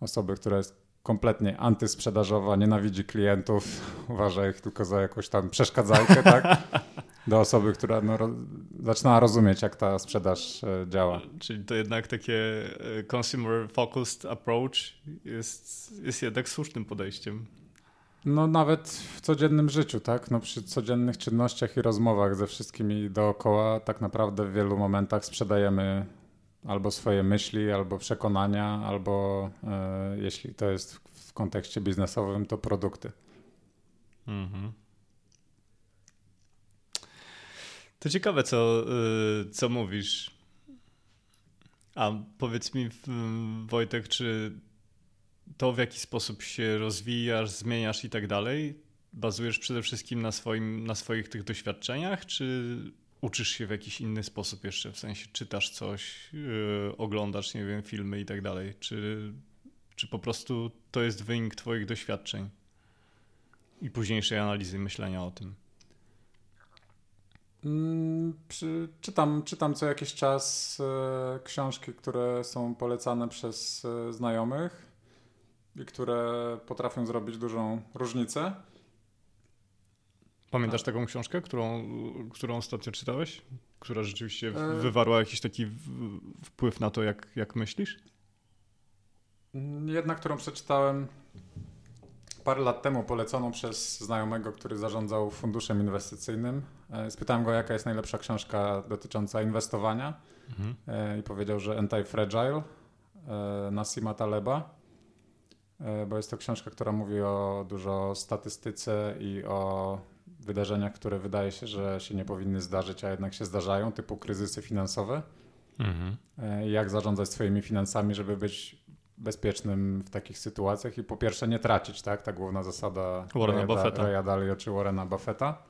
osoby, która jest kompletnie antysprzedażowa, nienawidzi klientów, uważa ich tylko za jakąś tam przeszkadzajkę, tak? Do osoby, która no, ro, zaczyna rozumieć, jak ta sprzedaż y, działa. Czyli to jednak takie e, consumer focused approach jest, jest jednak słusznym podejściem. No nawet w codziennym życiu, tak? No przy codziennych czynnościach i rozmowach ze wszystkimi dookoła tak naprawdę w wielu momentach sprzedajemy albo swoje myśli, albo przekonania, albo e, jeśli to jest w, kontekście biznesowym, to produkty. Mhm. To ciekawe, co, y, co mówisz. A powiedz mi, Wojtek, czy to, w jaki sposób się rozwijasz, zmieniasz i tak dalej, bazujesz przede wszystkim na, swoim, na swoich tych doświadczeniach, czy uczysz się w jakiś inny sposób jeszcze, w sensie czytasz coś, yy, oglądasz, nie wiem, filmy i tak dalej, czy, czy po prostu to jest wynik twoich doświadczeń i późniejszej analizy myślenia o tym? Mm, przy, czytam, czytam co jakiś czas e, książki, które są polecane przez e, znajomych które potrafią zrobić dużą różnicę. Pamiętasz taką książkę, którą, którą ostatnio czytałeś? Która rzeczywiście e, wywarła jakiś taki wpływ na to, jak, jak myślisz? Jedna, którą przeczytałem parę lat temu, poleconą przez znajomego, który zarządzał funduszem inwestycyjnym. E, spytałem go, jaka jest najlepsza książka dotycząca inwestowania mhm. E, i powiedział, że Anti-Fragile Nassima Taleba. E, bo jest to książka, która mówi o dużo statystyce i o wydarzeniach, które wydaje się, że się nie powinny zdarzyć, a jednak się zdarzają, typu kryzysy finansowe. Mhm. E, jak zarządzać swoimi finansami, żeby być bezpiecznym w takich sytuacjach i po pierwsze nie tracić, tak? Ta główna zasada Warrena Buffetta. Raya Dalio czy Warrena Buffetta.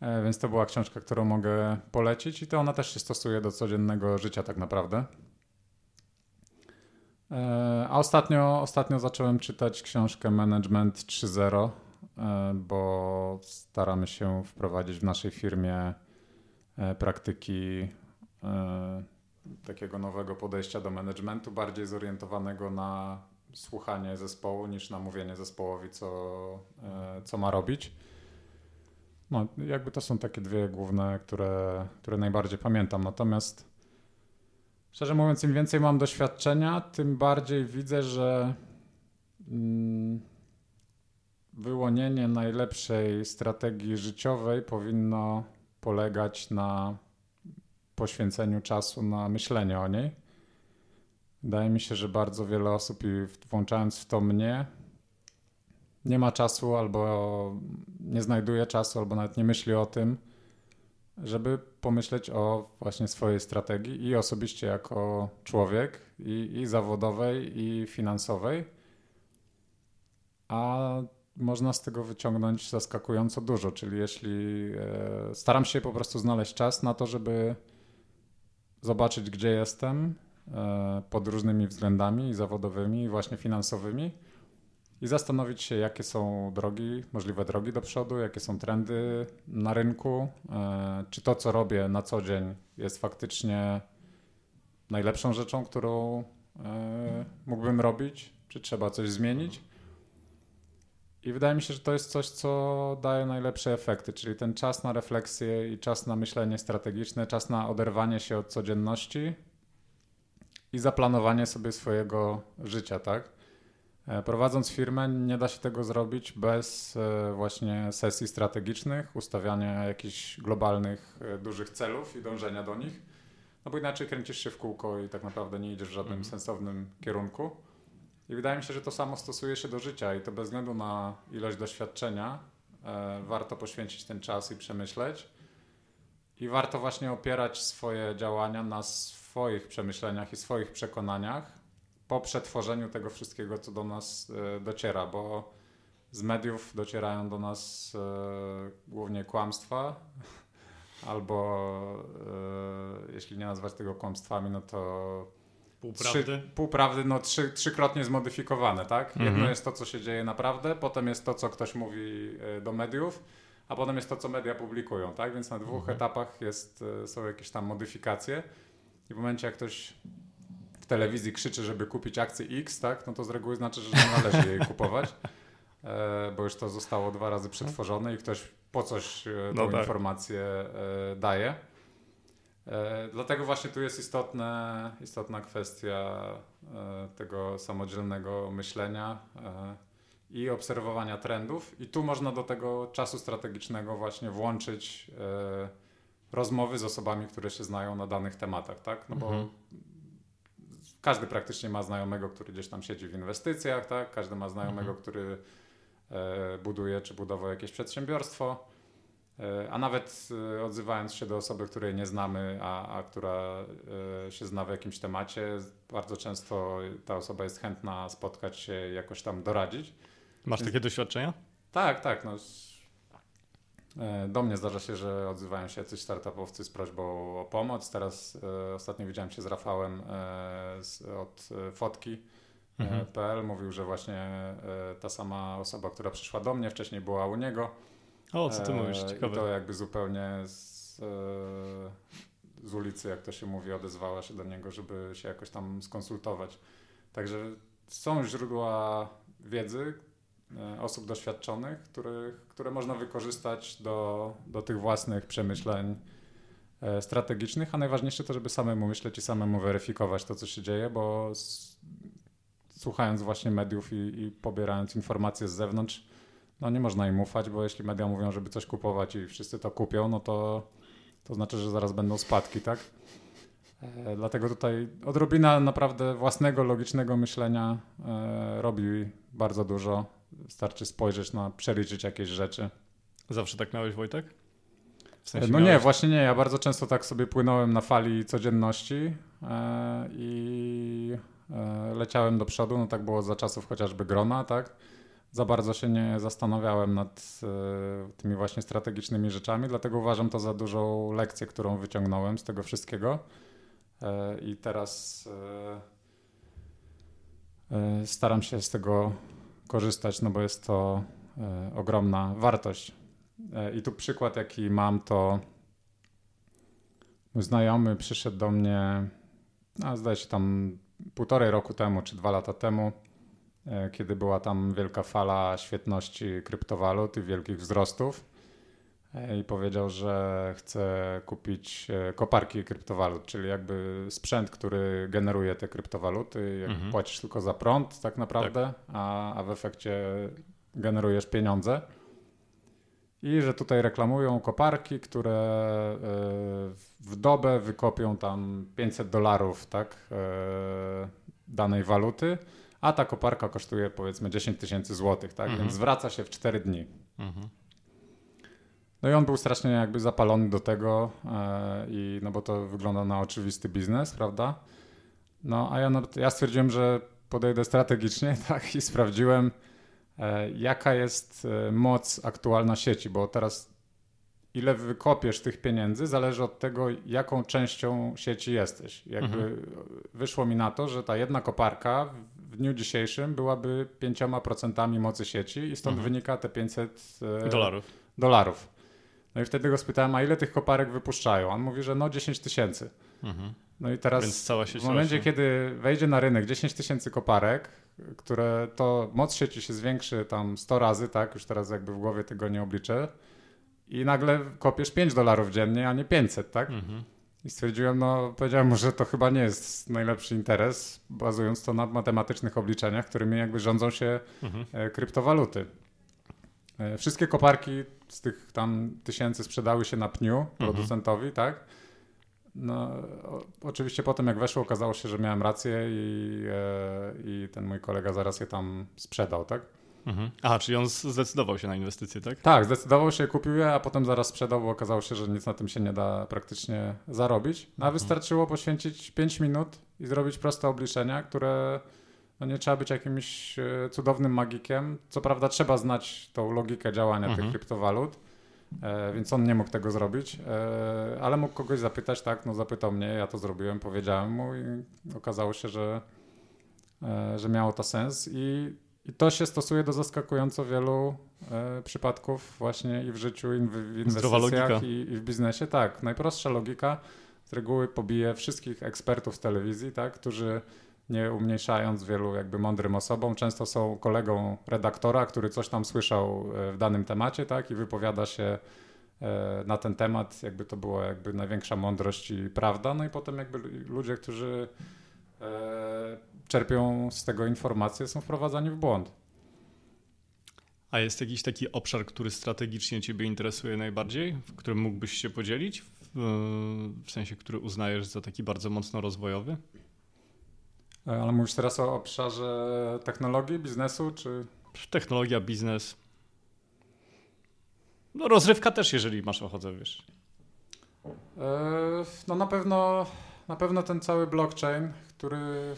E, więc to była książka, którą mogę polecić i to ona też się stosuje do codziennego życia tak naprawdę. E, a ostatnio, ostatnio zacząłem czytać książkę Management 3.0, e, bo staramy się wprowadzić w naszej firmie e, praktyki takiego nowego podejścia do managementu, bardziej zorientowanego na słuchanie zespołu niż na mówienie zespołowi, co, co ma robić. No, jakby to są takie dwie główne, które, które najbardziej pamiętam. Natomiast Szczerze mówiąc, im więcej mam doświadczenia, tym bardziej widzę, że mm, wyłonienie najlepszej strategii życiowej powinno polegać na poświęceniu czasu na myślenie o niej. Wydaje mi się, że bardzo wiele osób, i włączając w to mnie, nie ma czasu albo nie znajduje czasu, albo nawet nie myśli o tym, żeby pomyśleć o właśnie swojej strategii i osobiście jako człowiek, i, i zawodowej, i finansowej, a można z tego wyciągnąć zaskakująco dużo. Czyli jeśli e, staram się po prostu znaleźć czas na to, żeby zobaczyć, gdzie jestem e, pod różnymi względami zawodowymi, i właśnie finansowymi i zastanowić się, jakie są drogi, możliwe drogi do przodu, jakie są trendy na rynku, e, czy to, co robię na co dzień, jest faktycznie najlepszą rzeczą, którą e, mógłbym robić, czy trzeba coś zmienić. I wydaje mi się, że to jest coś, co daje najlepsze efekty, czyli ten czas na refleksję i czas na myślenie strategiczne, czas na oderwanie się od codzienności i zaplanowanie sobie swojego życia, tak? E, prowadząc firmę, nie da się tego zrobić bez e, właśnie sesji strategicznych, ustawiania jakichś globalnych, e, dużych celów i dążenia do nich. No bo inaczej kręcisz się w kółko i tak naprawdę nie idziesz w żadnym mhm. sensownym kierunku. I wydaje mi się, że to samo stosuje się do życia i to bez względu na ilość doświadczenia e, warto poświęcić ten czas i przemyśleć. I warto właśnie opierać swoje działania na swoich przemyśleniach i swoich przekonaniach po przetworzeniu tego wszystkiego, co do nas e, dociera, bo z mediów docierają do nas e, głównie kłamstwa, albo e, jeśli nie nazwać tego kłamstwami, no to Półprawdy? Trzy, półprawdy, no trzy, trzykrotnie zmodyfikowane, tak? Jedno mhm. jest to, co się dzieje naprawdę, potem jest to, co ktoś mówi do mediów, a potem jest to, co media publikują, tak? Więc na dwóch mhm. etapach jest, są jakieś tam modyfikacje i w momencie, jak ktoś telewizji krzyczy, żeby kupić akcję X, tak, no to z reguły znaczy, że nie należy jej kupować, e, bo już to zostało dwa razy przetworzone i ktoś po coś e, no tą tak. informację e, daje. Dlatego właśnie tu jest istotne, istotna kwestia tego samodzielnego myślenia i obserwowania trendów. I tu można do tego czasu strategicznego właśnie włączyć rozmowy z osobami, które się znają na danych tematach, tak? No bo mhm każdy praktycznie ma znajomego, który gdzieś tam siedzi w inwestycjach, tak? Każdy ma znajomego, mhm. który e, buduje czy budował jakieś przedsiębiorstwo. E, a nawet e, odzywając się do osoby, której nie znamy, a, a która się zna w jakimś temacie, bardzo często ta osoba jest chętna spotkać się, jakoś tam doradzić. Masz takie doświadczenia? Tak, tak. No, E, do mnie zdarza się, że odzywają się jacyś startupowcy z prośbą o pomoc. Teraz e, ostatnio widziałem się z Rafałem e, z, od fotki. Mhm. PL mówił, że właśnie e, ta sama osoba, która przyszła do mnie, wcześniej była u niego. O, co ty mówisz? Ciekawe. I to jakby zupełnie z, z ulicy, jak to się mówi, odezwała się do niego, żeby się jakoś tam skonsultować. Także są źródła wiedzy, E, osób doświadczonych, których, które można wykorzystać do, do tych własnych przemyśleń e, strategicznych, a najważniejsze to, żeby samemu myśleć i samemu weryfikować to, co się dzieje, bo z, słuchając właśnie mediów i, i, pobierając informacje z zewnątrz, no nie można im ufać, bo jeśli media mówią, żeby coś kupować i wszyscy to kupią, no to, to znaczy, że zaraz będą spadki, tak? E, dlatego tutaj odrobina naprawdę własnego, logicznego myślenia e, robi bardzo dużo Wystarczy spojrzeć na, przeliczyć jakieś rzeczy. Zawsze tak miałeś, Wojtek? W sensie no miałeś... nie, właśnie nie. Ja bardzo często tak sobie płynąłem na fali codzienności e, i e, leciałem do przodu. No tak było za czasów chociażby grona, tak? Za bardzo się nie zastanawiałem nad e, tymi właśnie strategicznymi rzeczami, dlatego uważam to za dużą lekcję, którą wyciągnąłem z tego wszystkiego. E, I teraz e, e, staram się z tego korzystać, no bo jest to e, ogromna wartość. E, I tu przykład, jaki mam, to mój znajomy przyszedł do mnie, no, zdaje się tam półtorej roku temu, czy dwa lata temu, e, kiedy była tam wielka fala świetności kryptowalut i wielkich wzrostów. I powiedział, że chce kupić koparki kryptowalut, czyli jakby sprzęt, który generuje te kryptowaluty. Jak mhm. Płacisz tylko za prąd, tak naprawdę, tak. A, a w efekcie generujesz pieniądze. I że tutaj reklamują koparki, które e, w dobę wykopią tam 500 dolarów tak, e, danej waluty, a ta koparka kosztuje powiedzmy 10 tysięcy złotych, tak? Mhm. więc zwraca się w 4 dni. Mhm. No i on był strasznie jakby zapalony do tego, e, i, no bo to wygląda na oczywisty biznes, prawda? No a ja, ja stwierdziłem, że podejdę strategicznie, tak, i sprawdziłem, e, jaka jest e, moc aktualna sieci, bo teraz ile wykopiesz tych pieniędzy, zależy od tego, jaką częścią sieci jesteś. Jakby mhm. wyszło mi na to, że ta jedna koparka w dniu dzisiejszym byłaby 5% mocy sieci i stąd mhm. wynika te 500 e, dolarów. dolarów. No i wtedy go spytałem, a ile tych koparek wypuszczają? On mówi, że no 10 tysięcy. Mhm. No i teraz w momencie, rośnie. kiedy wejdzie na rynek 10 tysięcy koparek, które to moc sieci się zwiększy tam 100 razy, tak, już teraz jakby w głowie tego nie obliczę i nagle kopiesz 5 dolarów dziennie, a nie 500, tak? Mhm. I stwierdziłem, no powiedziałem mu, że to chyba nie jest najlepszy interes, bazując to na matematycznych obliczeniach, którymi jakby rządzą się mhm. E, kryptowaluty. E, wszystkie koparki z tych tam tysięcy sprzedały się na pniu mhm. producentowi, tak? No, o, oczywiście potem jak weszło, okazało się, że miałem rację i, e, i ten mój kolega zaraz je tam sprzedał, tak? Mhm. Aha, czyli on zdecydował się na inwestycje, tak? Tak, zdecydował się, kupił je, a potem zaraz sprzedał, bo okazało się, że nic na tym się nie da praktycznie zarobić. No, a mhm. wystarczyło poświęcić 5 minut i zrobić proste obliczenia, które no nie trzeba być jakimś e, cudownym magikiem. Co prawda trzeba znać tą logikę działania mhm. tych kryptowalut, e, więc on nie mógł tego zrobić, e, ale mógł kogoś zapytać, tak, no zapytał mnie, ja to zrobiłem, powiedziałem mu i okazało się, że, e, że miało to sens i i to się stosuje do zaskakująco wielu e, przypadków właśnie i w życiu, i w, w inwestycjach, i, i, w biznesie. Tak, najprostsza logika z reguły pobije wszystkich ekspertów z telewizji, tak, którzy nie umniejszając wielu jakby mądrym osobom, często są kolegą redaktora, który coś tam słyszał e, w danym temacie, tak, i wypowiada się e, na ten temat, jakby to była jakby największa mądrość i prawda, no i potem jakby ludzie, którzy e, czerpią z tego informacje, są wprowadzani w błąd. A jest jakiś taki obszar, który strategicznie Ciebie interesuje najbardziej, w którym mógłbyś się podzielić? W, w sensie, który uznajesz za taki bardzo mocno rozwojowy? E, ale mówisz teraz o obszarze technologii, biznesu, czy. Technologia, biznes. No, rozrywka też, jeżeli masz ochotę, wiesz. E, no na pewno, na pewno ten cały blockchain, który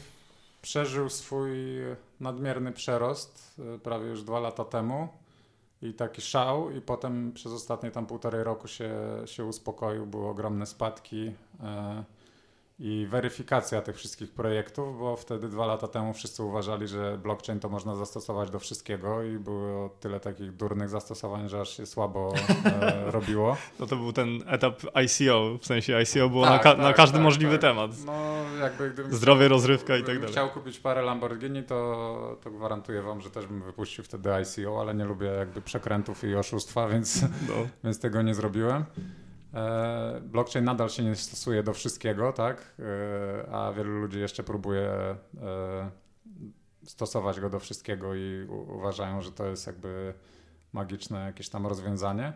przeżył swój nadmierny przerost e, prawie już dwa lata temu i taki szał i potem przez ostatnie tam półtorej roku się, się uspokoił, były ogromne spadki. I weryfikacja tych wszystkich projektów, bo wtedy dwa lata temu wszyscy uważali, że blockchain to można zastosować do wszystkiego i było tyle takich durnych zastosowań, że aż się słabo e, robiło. No to był ten etap ICO, w sensie ICO było tak, na, ka tak, na, każdy tak, możliwy tak. temat. No, jakby gdybym Zdrowie, chciał, rozrywka i tak dalej. chciał kupić parę Lamborghini, to, to gwarantuję wam, że też bym wypuścił wtedy ICO, ale nie lubię jakby przekrętów i oszustwa, więc, no. więc tego nie zrobiłem. E, blockchain nadal się nie stosuje do wszystkiego, tak? E, a wielu ludzi jeszcze próbuje e, stosować go do wszystkiego i uważają, że to jest jakby magiczne jakieś tam rozwiązanie.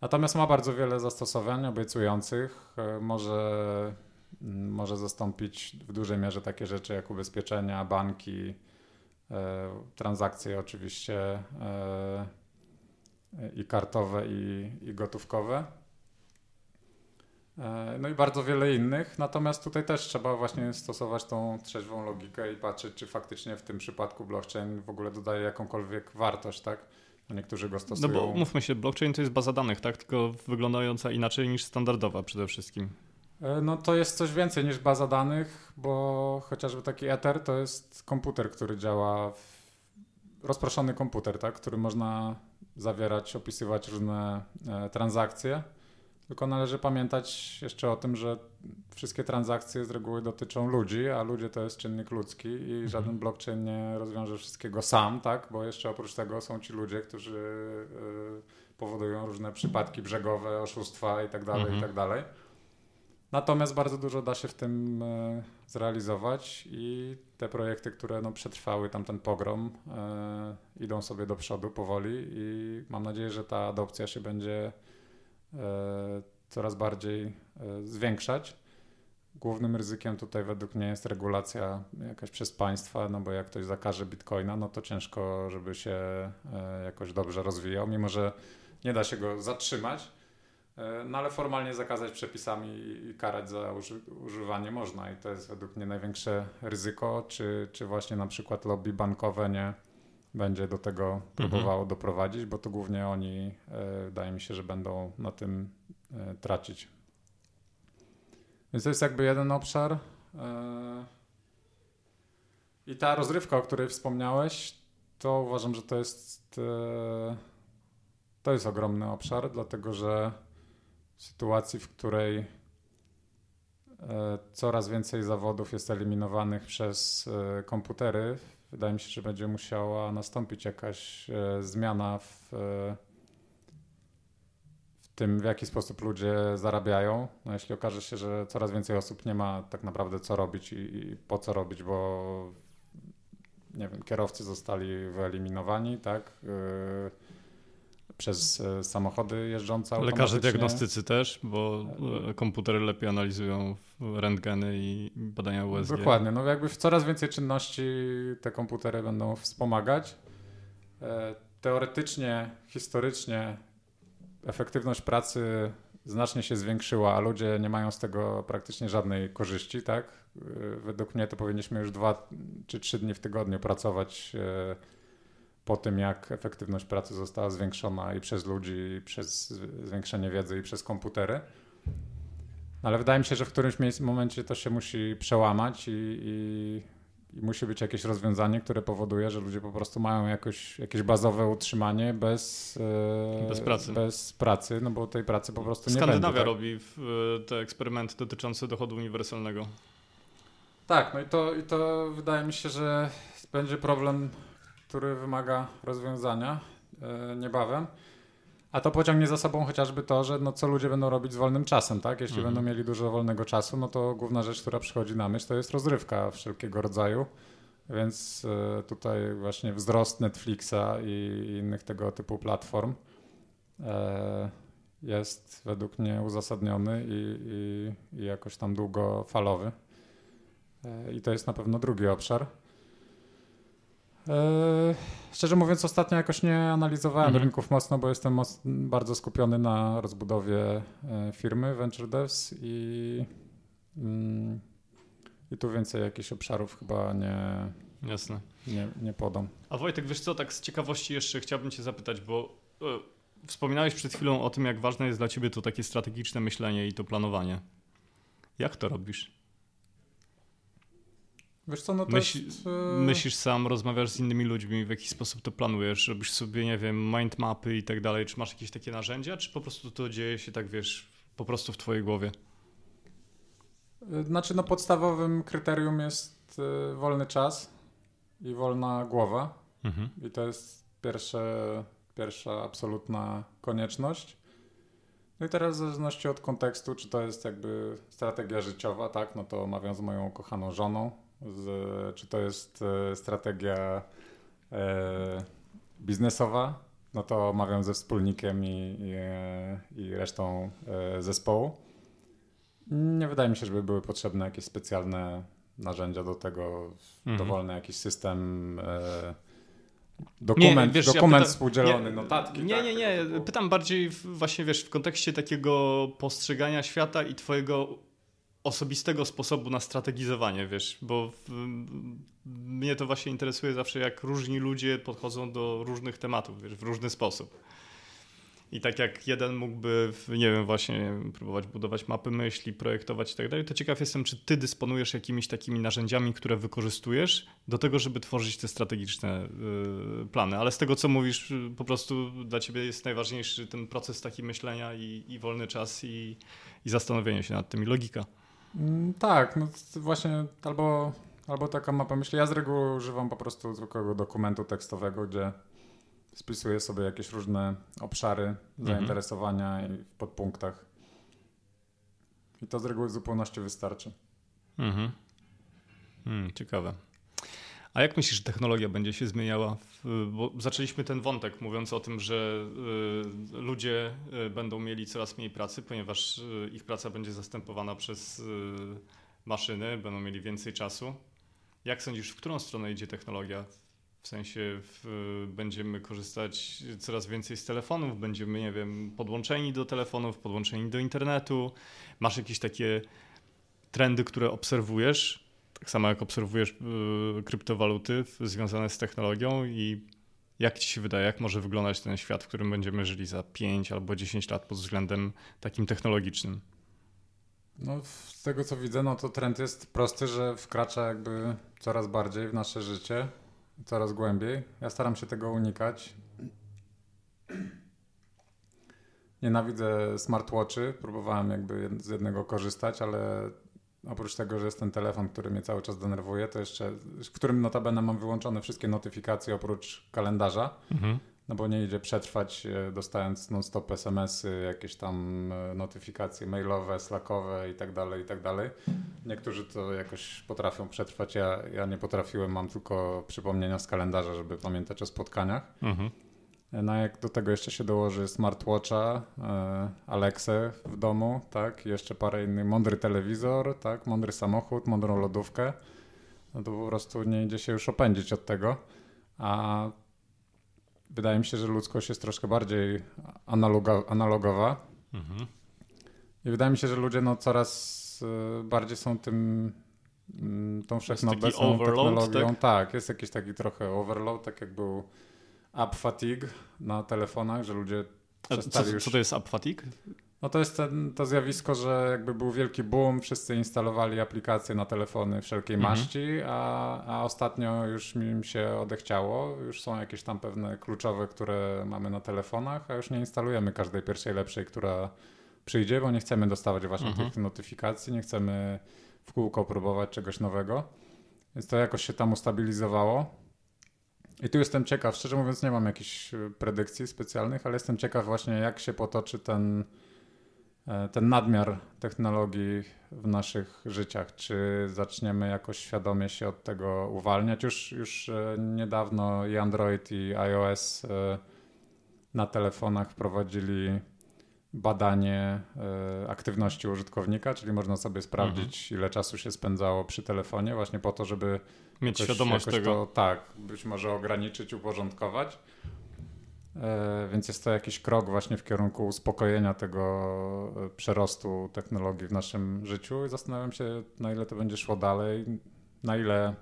Natomiast ma bardzo wiele zastosowań obiecujących. Może, może zastąpić w dużej mierze takie rzeczy jak ubezpieczenia, banki, transakcje oczywiście i kartowe, i, i gotówkowe. E, no i bardzo wiele innych. Natomiast tutaj też trzeba właśnie stosować tą trzeźwą logikę i patrzeć, czy faktycznie w tym przypadku blockchain w ogóle dodaje jakąkolwiek wartość, tak? No niektórzy go stosują. No bo mówmy się, blockchain to jest baza danych, tak? Tylko wyglądająca inaczej niż standardowa przede wszystkim. E, no to jest coś więcej niż baza danych, bo chociażby taki Ether to jest komputer, który działa, w... rozproszony komputer, tak? który można zawierać, opisywać różne e, transakcje tylko należy pamiętać jeszcze o tym, że wszystkie transakcje z reguły dotyczą ludzi, a ludzie to jest czynnik ludzki i mhm. żaden blockchain nie rozwiąże wszystkiego sam, tak? Bo jeszcze oprócz tego są ci ludzie, którzy y, powodują różne przypadki brzegowe, oszustwa i tak dalej, i mhm. tak dalej. Natomiast bardzo dużo da się w tym y, zrealizować i te projekty, które no, przetrwały tamten pogrom, y, idą sobie do przodu powoli i mam nadzieję, że ta adopcja się będzie coraz bardziej e, zwiększać. Głównym ryzykiem tutaj według mnie jest regulacja jakaś przez państwa, no bo jak ktoś zakaże bitcoina, no to ciężko, żeby się e, jakoś dobrze rozwijał, mimo że nie da się go zatrzymać, no ale formalnie zakazać przepisami i karać za uży używanie można i to jest według mnie największe ryzyko, czy, czy właśnie na przykład lobby bankowe nie, będzie do tego mhm. próbowało doprowadzić, bo to głównie oni, wydaje mi się, że będą na tym tracić. Więc to jest jakby jeden obszar. I ta rozrywka, o której wspomniałeś, to uważam, że to jest to jest ogromny obszar, dlatego że w sytuacji, w której e, coraz więcej zawodów jest eliminowanych przez e, komputery, wydaje mi się, że będzie musiała nastąpić jakaś e, zmiana w, w tym, w jaki sposób ludzie zarabiają. No, jeśli okaże się, że coraz więcej osób nie ma tak naprawdę co robić i, i po co robić, bo nie wiem, kierowcy zostali wyeliminowani, tak? Przez e, samochody jeżdżące Lekarze diagnostycy też, bo e, komputery lepiej analizują rentgeny i badania USG. Dokładnie, no jakby w coraz więcej czynności te komputery będą wspomagać. E, teoretycznie, historycznie efektywność pracy znacznie się zwiększyła, a ludzie nie mają z tego praktycznie żadnej korzyści, tak? Według mnie to powinniśmy już dwa czy trzy dni w tygodniu pracować po tym, jak efektywność pracy została zwiększona i przez ludzi, i przez zwiększenie wiedzy, i przez komputery. Ale wydaje mi się, że w którymś momencie to się musi przełamać i, i, i musi być jakieś rozwiązanie, które powoduje, że ludzie po prostu mają jakoś, jakieś bazowe utrzymanie bez, e, bez, pracy. bez pracy, no bo tej pracy po prostu nie będzie. Skandynawia tak? robi te eksperymenty dotyczące dochodu uniwersalnego. Tak, no i to, i to wydaje mi się, że będzie problem który wymaga rozwiązania e, niebawem. A to pociągnie za sobą chociażby to, że no co ludzie będą robić z wolnym czasem, tak? Jeśli mhm. będą mieli dużo wolnego czasu, no to główna rzecz, która przychodzi na myśl, to jest rozrywka wszelkiego rodzaju. Więc e, tutaj właśnie wzrost Netflixa i innych tego typu platform e, jest według mnie uzasadniony i, i, i jakoś tam długofalowy. I to jest na pewno drugi obszar. Eee, szczerze mówiąc, ostatnio jakoś nie analizowałem mhm. rynków mocno, bo jestem bardzo skupiony na rozbudowie e, firmy Venture Devs i, mm, i tu więcej jakichś obszarów chyba nie, Jasne. nie, nie podam. A Wojtek, wiesz co, tak z ciekawości jeszcze chciałbym cię zapytać, bo e, wspominałeś przed chwilą o tym, jak ważne jest dla ciebie to takie strategiczne myślenie i to planowanie. Jak to robisz? Wiesz co, no to Myśl, jest, e, Myślisz sam, rozmawiasz z innymi ludźmi, w jaki sposób to planujesz? Robisz sobie, nie wiem, mind mapy i tak dalej? Czy masz jakieś takie narzędzia, czy po prostu to dzieje się tak, wiesz, po prostu w twojej głowie? E, znaczy, no podstawowym kryterium jest e, wolny czas i wolna głowa. Mhm. I to jest pierwsze, pierwsza absolutna konieczność. No i teraz w zależności od kontekstu, czy to jest jakby strategia życiowa, tak, no to omawiam z moją kochaną żoną, z, czy to jest e, strategia e, biznesowa, no to omawiam ze wspólnikiem i, i, e, i resztą e, zespołu. Nie wydaje mi się, żeby były potrzebne jakieś specjalne narzędzia do tego, mhm. dowolny jakiś system. E, Dokument, nie, wiesz, dokument ja współdzielony, nie, notatki. Nie, tak, nie, nie. Pytam bardziej w, właśnie, wiesz, w kontekście takiego postrzegania świata i twojego osobistego sposobu na strategizowanie, wiesz, bo w, mnie to właśnie interesuje zawsze, jak różni ludzie podchodzą do różnych tematów, wiesz, w różny sposób. I tak jak jeden mógłby, nie wiem, właśnie próbować budować mapy myśli, projektować i tak dalej, to ciekaw jestem, czy ty dysponujesz jakimiś takimi narzędziami, które wykorzystujesz do tego, żeby tworzyć te strategiczne y, plany. Ale z tego, co mówisz, po prostu dla ciebie jest najważniejszy ten proces taki myślenia i, i wolny czas i, i zastanowienie się nad tym i logika. Mm, tak, no właśnie albo, albo taka mapa myśli. Ja z reguły używam po prostu zwykłego dokumentu tekstowego, gdzie spisuję sobie jakieś różne obszary mhm. zainteresowania i w podpunktach. I to z reguły w zupełności wystarczy. Mhm. Hmm, ciekawe. A jak myślisz, że technologia będzie się zmieniała? Bo zaczęliśmy ten wątek mówiąc o tym, że y, ludzie y, będą mieli coraz mniej pracy, ponieważ y, ich praca będzie zastępowana przez maszyny, będą mieli więcej czasu. Jak sądzisz, w którą stronę idzie technologia? W sensie w, będziemy korzystać coraz więcej z telefonów, będziemy, nie wiem, podłączeni do telefonów, podłączeni do internetu. Masz jakieś takie trendy, które obserwujesz? Tak samo jak obserwujesz y, kryptowaluty związane z technologią i Jak ci się wydaje, jak może wyglądać ten świat, w którym będziemy żyli za 5 albo 10 lat pod względem takim technologicznym? No, z tego co widzę, no to trend jest prosty, że wkracza jakby coraz bardziej w nasze życie, coraz głębiej. Ja staram się tego unikać. Nienawidzę smartwatchy, próbowałem jakby z jednego korzystać, ale oprócz tego, że jest ten telefon, który mnie cały czas denerwuje, to jeszcze, w którym notabene mam wyłączone wszystkie notyfikacje oprócz kalendarza, mhm. no bo nie idzie przetrwać e, dostając non-stop SMS-y, jakieś tam e, notyfikacje mailowe, slackowe i tak dalej, i tak dalej. Niektórzy to jakoś potrafią przetrwać, ja, ja nie potrafiłem, mam tylko przypomnienia z kalendarza, żeby pamiętać o spotkaniach. Mhm. No jak do tego jeszcze się dołoży smartwatcha, e, Alexę w domu, tak, jeszcze parę innych, mądry telewizor, tak, mądry samochód, mądrą lodówkę, no to po prostu nie idzie się już opędzić od tego, a wydaje mi się, że ludzkość jest troszkę bardziej analoga, analogowa mhm. i wydaje mi się, że ludzie no coraz e, bardziej są tym mm, tą wszechobecną technologią. Tak? tak, jest jakiś taki trochę overload, tak jak był app fatigue na telefonach, że ludzie co, już... co to jest app fatigue? No to jest ten, to zjawisko, że jakby był wielki boom, wszyscy instalowali aplikacje na telefony wszelkiej mhm. maści, a, a ostatnio już mi się odechciało. Już są jakieś tam pewne kluczowe, które mamy na telefonach, a już nie instalujemy każdej pierwszej lepszej, która przyjdzie, bo nie chcemy dostawać właśnie mhm. tych notyfikacji, nie chcemy w kółko próbować czegoś nowego. Więc to jakoś się tam ustabilizowało. I tu jestem ciekaw, szczerze mówiąc nie mam jakichś e, predykcji specjalnych, ale jestem ciekaw właśnie jak się potoczy ten, e, ten nadmiar technologii w naszych życiach. Czy zaczniemy jakoś świadomie się od tego uwalniać? Już, już e, niedawno i Android i iOS na telefonach wprowadzili badanie aktywności użytkownika, czyli można sobie sprawdzić, mhm. ile czasu się spędzało przy telefonie, właśnie po to, żeby Mieć jakoś, świadomość jakoś tego. To, tak, być może ograniczyć, uporządkować. E, więc jest to jakiś krok właśnie w kierunku uspokojenia tego e, przerostu technologii w naszym życiu i zastanawiam się, na ile to będzie szło dalej, na ile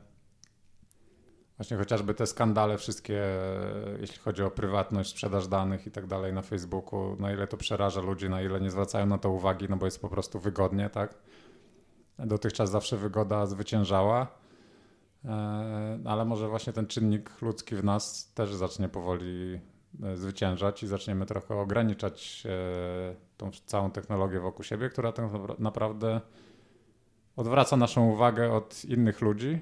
właśnie chociażby te skandale wszystkie, e, jeśli chodzi o prywatność, sprzedaż danych i tak dalej na Facebooku, na ile to przeraża ludzi, na ile nie zwracają na to uwagi, no bo jest po prostu wygodnie, tak? Dotychczas zawsze wygoda zwyciężała. E, ale może właśnie ten czynnik ludzki w nas też zacznie powoli e, zwyciężać i zaczniemy trochę ograniczać e, tą całą technologię wokół siebie, która tak naprawdę odwraca naszą uwagę od innych ludzi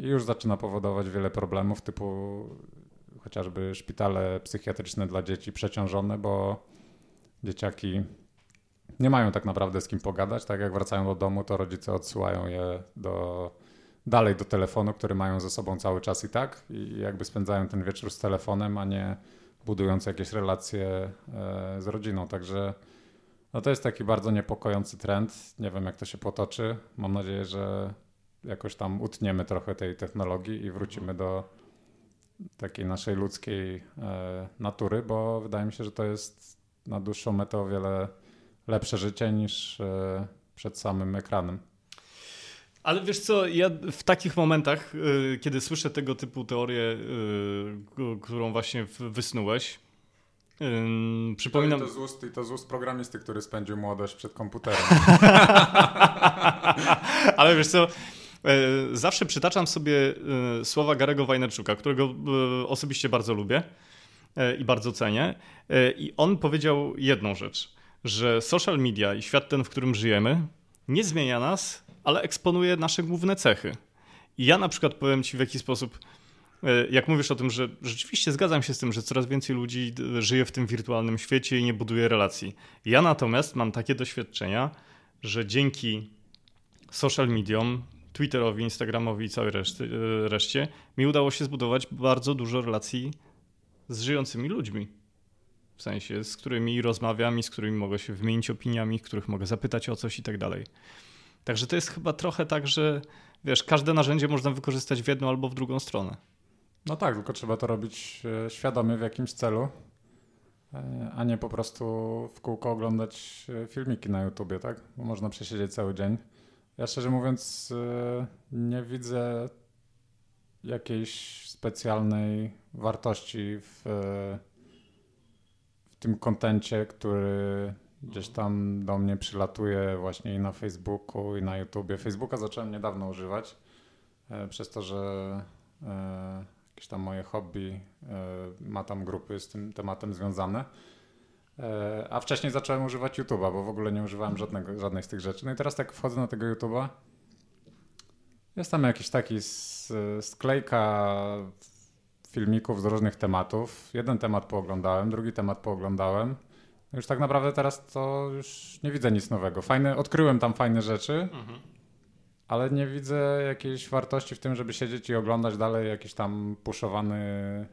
i już zaczyna powodować wiele problemów, typu chociażby szpitale psychiatryczne dla dzieci przeciążone, bo dzieciaki nie mają tak naprawdę z kim pogadać. Tak jak wracają do domu, to rodzice odsyłają je do dalej do telefonu, który mają ze sobą cały czas i tak i jakby spędzają ten wieczór z telefonem, a nie budując jakieś relacje e, z rodziną. Także no to jest taki bardzo niepokojący trend. Nie wiem, jak to się potoczy. Mam nadzieję, że jakoś tam utniemy trochę tej technologii i wrócimy do takiej naszej ludzkiej e, natury, bo wydaje mi się, że to jest na dłuższą metę o wiele lepsze życie niż e, przed samym ekranem. Ale wiesz co, ja w takich momentach, y, kiedy słyszę tego typu teorię, y, którą właśnie wysnułeś, y, przypominam... To, z ust, I to z ust programisty, który spędził młodość przed komputerem. Ale wiesz co, zawsze przytaczam sobie słowa Garego Wajnerczuka, którego osobiście bardzo lubię i bardzo cenię. I on powiedział jedną rzecz, że social media i świat ten, w którym żyjemy, nie zmienia nas, ale eksponuje nasze główne cechy. I ja na przykład powiem ci w jaki sposób, e, jak mówisz o tym, że rzeczywiście zgadzam się z tym, że coraz więcej ludzi żyje w tym wirtualnym świecie i nie buduje relacji. Ja natomiast mam takie doświadczenia, że dzięki social mediom, Twitterowi, Instagramowi i całej reszty, e, reszcie, mi udało się zbudować bardzo dużo relacji z żyjącymi ludźmi. W sensie, z którymi rozmawiam i z którymi mogę się wymienić opiniami, których mogę zapytać o coś i tak dalej. Także to jest chyba trochę tak, że wiesz, każde narzędzie można wykorzystać w jedną albo w drugą stronę. No tak, tylko trzeba to robić e, świadomie w jakimś celu, e, a nie po prostu w kółko oglądać e, filmiki na YouTubie, tak? Bo można przesiedzieć cały dzień. Ja szczerze mówiąc nie widzę jakiejś specjalnej wartości w, w tym kontencie, który gdzieś tam do mnie przylatuje właśnie i na Facebooku, i na YouTubie. Facebooka zacząłem niedawno używać, e, przez to, że e, jakieś tam moje hobby e, ma tam grupy z tym tematem związane. A wcześniej zacząłem używać YouTube'a, bo w ogóle nie używałem żadnego, żadnej z tych rzeczy. No i teraz tak wchodzę na tego YouTube'a. Jest tam jakiś taki sklejka filmików z różnych tematów. Jeden temat pooglądałem, drugi temat pooglądałem. Już tak naprawdę teraz to już nie widzę nic nowego. Fajne, odkryłem tam fajne rzeczy, mhm. ale nie widzę jakiejś wartości w tym, żeby siedzieć i oglądać dalej jakiś tam puszowany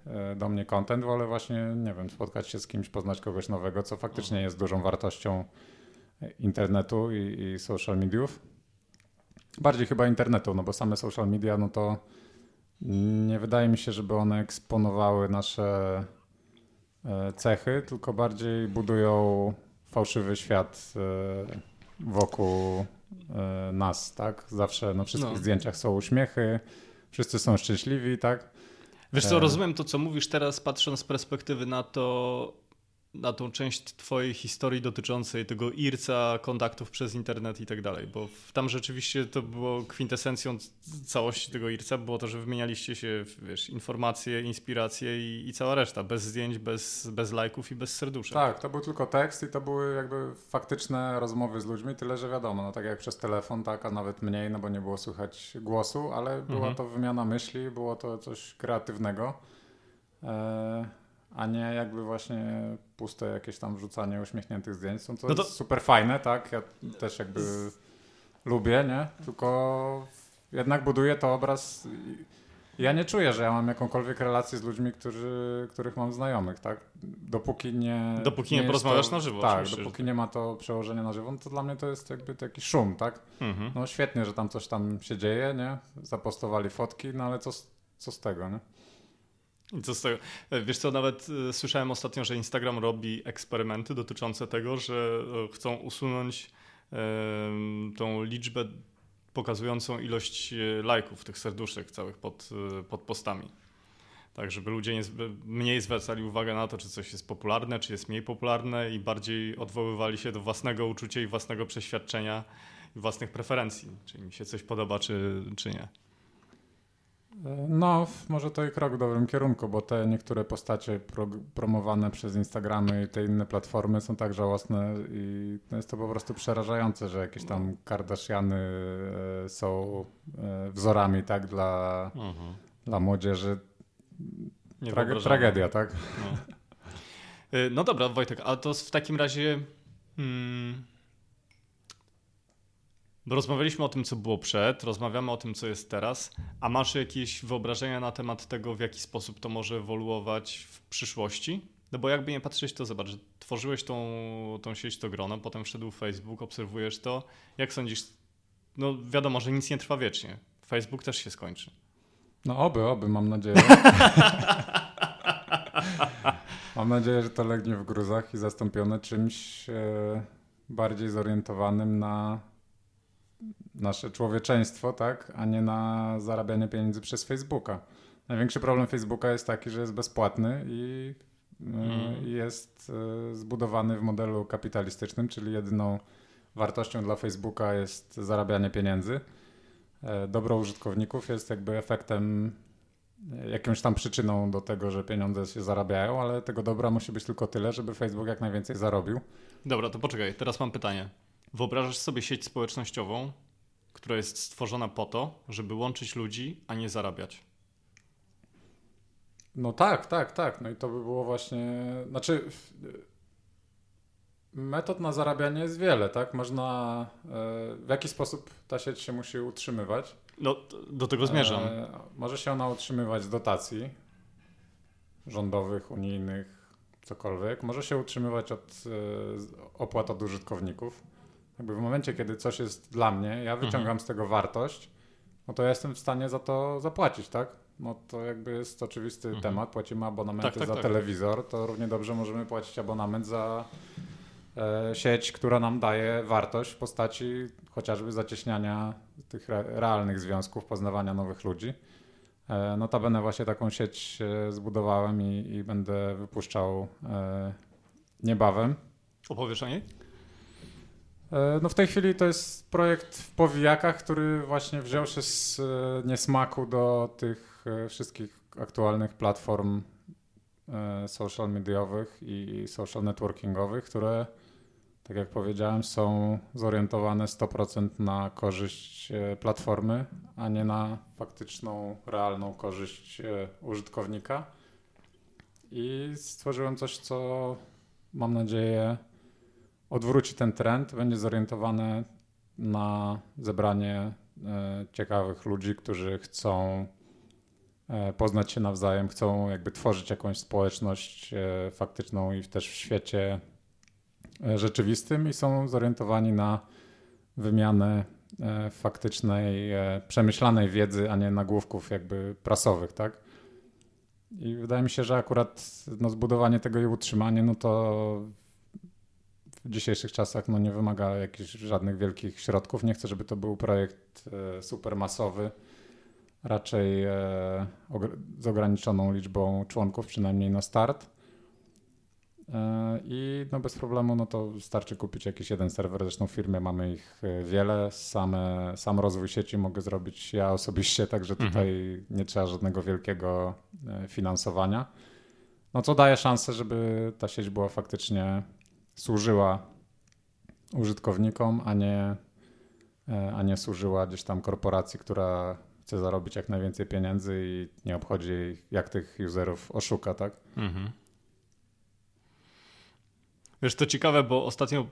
e, do mnie content. Wolę właśnie, nie wiem, spotkać się z kimś, poznać kogoś nowego, co faktycznie mhm. jest dużą wartością internetu i, i social mediów. Bardziej chyba internetu, no bo same social media, no to nie wydaje mi się, żeby one eksponowały nasze E, cechy, tylko bardziej budują fałszywy świat e, wokół e, nas, tak? Zawsze na wszystkich no. zdjęciach są uśmiechy, wszyscy są szczęśliwi, tak? Wiesz co, rozumiem to, co mówisz teraz, patrząc z perspektywy na to, na tą część twojej historii dotyczącej tego irca, kontaktów przez internet i tak dalej, bo tam rzeczywiście to było kwintesencją całości tego irca, było to, że wymienialiście się, wiesz, informacje, inspiracje i, i cała reszta, bez zdjęć, bez, bez lajków i bez serduszek. Tak, to był tylko tekst i to były jakby faktyczne rozmowy z ludźmi, tyle, że wiadomo, no tak jak przez telefon, tak, a nawet mniej, no bo nie było słychać głosu, ale była mhm. to wymiana myśli, było to coś kreatywnego. E, a nie jakby właśnie puste jakieś tam wrzucanie uśmiechniętych zdjęć. Są to, no to... super fajne, tak? Ja też jakby lubię, nie? Tylko jednak buduję to obraz. Ja nie czuję, że ja mam jakąkolwiek relację z ludźmi, którzy, których mam znajomych, tak? Dopóki nie. Dopóki nie, nie porozmawiasz to, na żywo. Tak, dopóki nie ma to przełożenia na żywo, no to dla mnie to jest jakby taki szum, tak? Mhm. No świetnie, że tam coś tam się dzieje, nie? Zapostowali fotki, no ale co, co z tego, nie? Co z tego? Wiesz co, nawet e, słyszałem ostatnio, że Instagram robi eksperymenty dotyczące tego, że e, chcą usunąć tą liczbę pokazującą ilość e, lajków, tych serduszek całych pod, pod postami. Tak, żeby ludzie nie, mniej zwracali uwagę na to, czy coś jest popularne, czy jest mniej popularne i bardziej odwoływali się do własnego uczucia i własnego przeświadczenia i własnych preferencji, czy im się coś podoba, czy, czy nie. No, może to i krok w dobrym kierunku, bo te niektóre postacie pro, promowane przez Instagramy i te inne platformy są tak żałosne i no jest to po prostu przerażające, że jakieś tam Kardashiany e, są e, wzorami tak dla, mhm. dla młodzieży. Trage, tragedia, tak? No. E, no dobra, Wojtek, a to w takim razie hmm, bo rozmawialiśmy o tym, co było przed, rozmawiamy o tym, co jest teraz, a masz jakieś wyobrażenia na temat tego, w jaki sposób to może ewoluować w przyszłości? No bo jakby nie patrzeć, to zobacz, tworzyłeś tą, tą sieć, to grono, potem wszedł Facebook, obserwujesz to. Jak sądzisz, no wiadomo, że nic nie trwa wiecznie. Facebook też się skończy. No oby, oby, mam nadzieję. mam nadzieję, że to legnie w gruzach i zastąpione czymś e, bardziej zorientowanym na nasze człowieczeństwo, tak, a nie na zarabianie pieniędzy przez Facebooka. Największy problem Facebooka jest taki, że jest bezpłatny i mm. jest e, zbudowany w modelu kapitalistycznym, czyli jedyną wartością dla Facebooka jest zarabianie pieniędzy. E, dobro użytkowników jest jakby efektem, jakąś tam przyczyną do tego, że pieniądze się zarabiają, ale tego dobra musi być tylko tyle, żeby Facebook jak najwięcej zarobił. Dobra, to poczekaj, teraz mam pytanie. Wyobrażasz sobie sieć społecznościową, która jest stworzona po to, żeby łączyć ludzi, a nie zarabiać. No tak, tak, tak. No i to by było właśnie. Znaczy, metod na zarabianie jest wiele, tak? Można. E, w jaki sposób ta sieć się musi utrzymywać? No, do tego zmierzam. E, może się ona utrzymywać z dotacji rządowych, unijnych, cokolwiek. Może się utrzymywać od e, opłat od użytkowników jakby w momencie, kiedy coś jest dla mnie, ja wyciągam mhm. z tego wartość, no to ja jestem w stanie za to zapłacić, tak? No to jakby jest oczywisty mhm. temat. Płacimy abonamenty tak, tak, za tak. telewizor, to równie dobrze możemy płacić abonament za e, sieć, która nam daje wartość w postaci chociażby zacieśniania tych re, realnych związków, poznawania nowych ludzi. E, notabene właśnie taką sieć e, zbudowałem i, i będę wypuszczał e, niebawem. Opowiesz o niej? No w tej chwili to jest projekt w powijakach, który właśnie wziął się z niesmaku do tych wszystkich aktualnych platform social mediowych i social networkingowych, które tak jak powiedziałem, są zorientowane 100% na korzyść e, platformy, a nie na faktyczną, realną korzyść e, użytkownika. I stworzyłem coś, co mam nadzieję odwróci ten trend, będzie zorientowane na zebranie e, ciekawych ludzi, którzy chcą poznać się nawzajem, chcą jakby tworzyć jakąś społeczność faktyczną i też w świecie E, rzeczywistym i są zorientowani na wymianę e, faktycznej, e, przemyślanej wiedzy, a nie nagłówków jakby prasowych, tak? I wydaje mi się, że akurat no, zbudowanie tego i utrzymanie, no to w dzisiejszych czasach no, nie wymaga jakichś żadnych wielkich środków. Nie chcę, żeby to był projekt e, super masowy, raczej e, z ograniczoną liczbą członków, przynajmniej na start. E, I no bez problemu no to wystarczy kupić jakiś jeden serwer. Zresztą w firmie mamy ich e, wiele. Same, sam rozwój sieci mogę zrobić ja osobiście, także mhm. tutaj mhm. nie trzeba żadnego wielkiego e, finansowania. No co daje szansę, żeby ta sieć była faktycznie służyła użytkownikom, a nie, a nie służyła gdzieś tam korporacji, która chce zarobić jak najwięcej pieniędzy i nie obchodzi jak tych userów oszuka, tak? Mhm. Wiesz, to ciekawe, bo ostatnio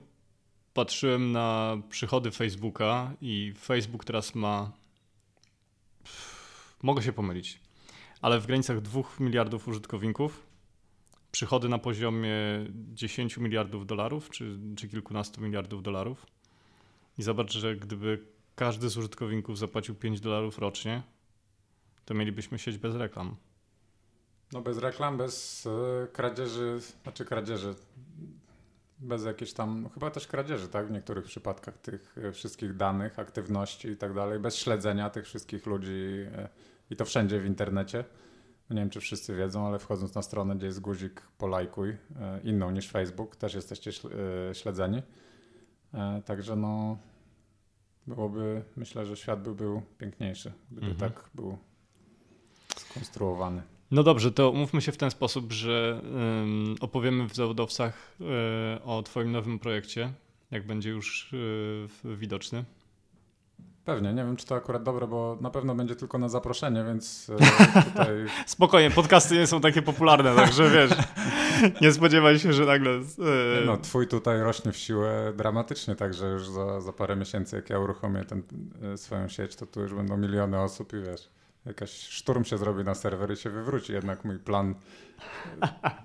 patrzyłem na przychody Facebooka i Facebook teraz ma. Mogę się pomylić, ale w granicach 2 miliardów użytkowników. Przychody na poziomie 10 miliardów dolarów, czy, czy kilkunastu miliardów dolarów. I zobacz, że gdyby każdy z użytkowników zapłacił 5 dolarów rocznie, to mielibyśmy sieć bez reklam. No bez reklam, bez y, kradzieży, znaczy kradzieży, bez jakiejś tam, chyba też kradzieży, tak? W niektórych przypadkach tych e, wszystkich danych, aktywności i tak dalej, bez śledzenia tych wszystkich ludzi e, i to wszędzie w internecie. Nie wiem, czy wszyscy wiedzą, ale wchodząc na stronę, gdzie jest guzik polajkuj, e, inną niż Facebook, też jesteście śledzeni. Także no, byłoby, myślę, że świat by był piękniejszy, gdyby mhm. tak był skonstruowany. No dobrze, to umówmy się w ten sposób, że um, opowiemy w zawodowcach um, o Twoim nowym projekcie, jak będzie już um, widoczny. Pewnie, nie wiem czy to akurat dobre, bo na pewno będzie tylko na zaproszenie, więc tutaj... Spokojnie, podcasty nie są takie popularne, także wiesz, nie spodziewaj się, że nagle... No, twój tutaj rośnie w siłę dramatycznie, także już za, za parę miesięcy, jak ja uruchomię ten, swoją sieć, to tu już będą miliony osób i wiesz jakaś szturm się zrobi na serwer i się wywróci. Jednak mój plan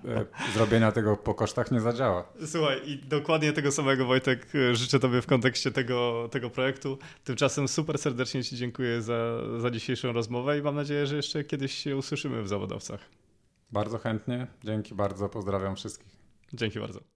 e, zrobienia tego po kosztach nie zadziała. Słuchaj, i dokładnie tego samego Wojtek e, życzę Tobie w kontekście tego, tego projektu. Tymczasem super serdecznie Ci dziękuję za, za dzisiejszą rozmowę i mam nadzieję, że jeszcze kiedyś się usłyszymy w zawodowcach. Bardzo chętnie. Dzięki bardzo. Pozdrawiam wszystkich. Dzięki bardzo.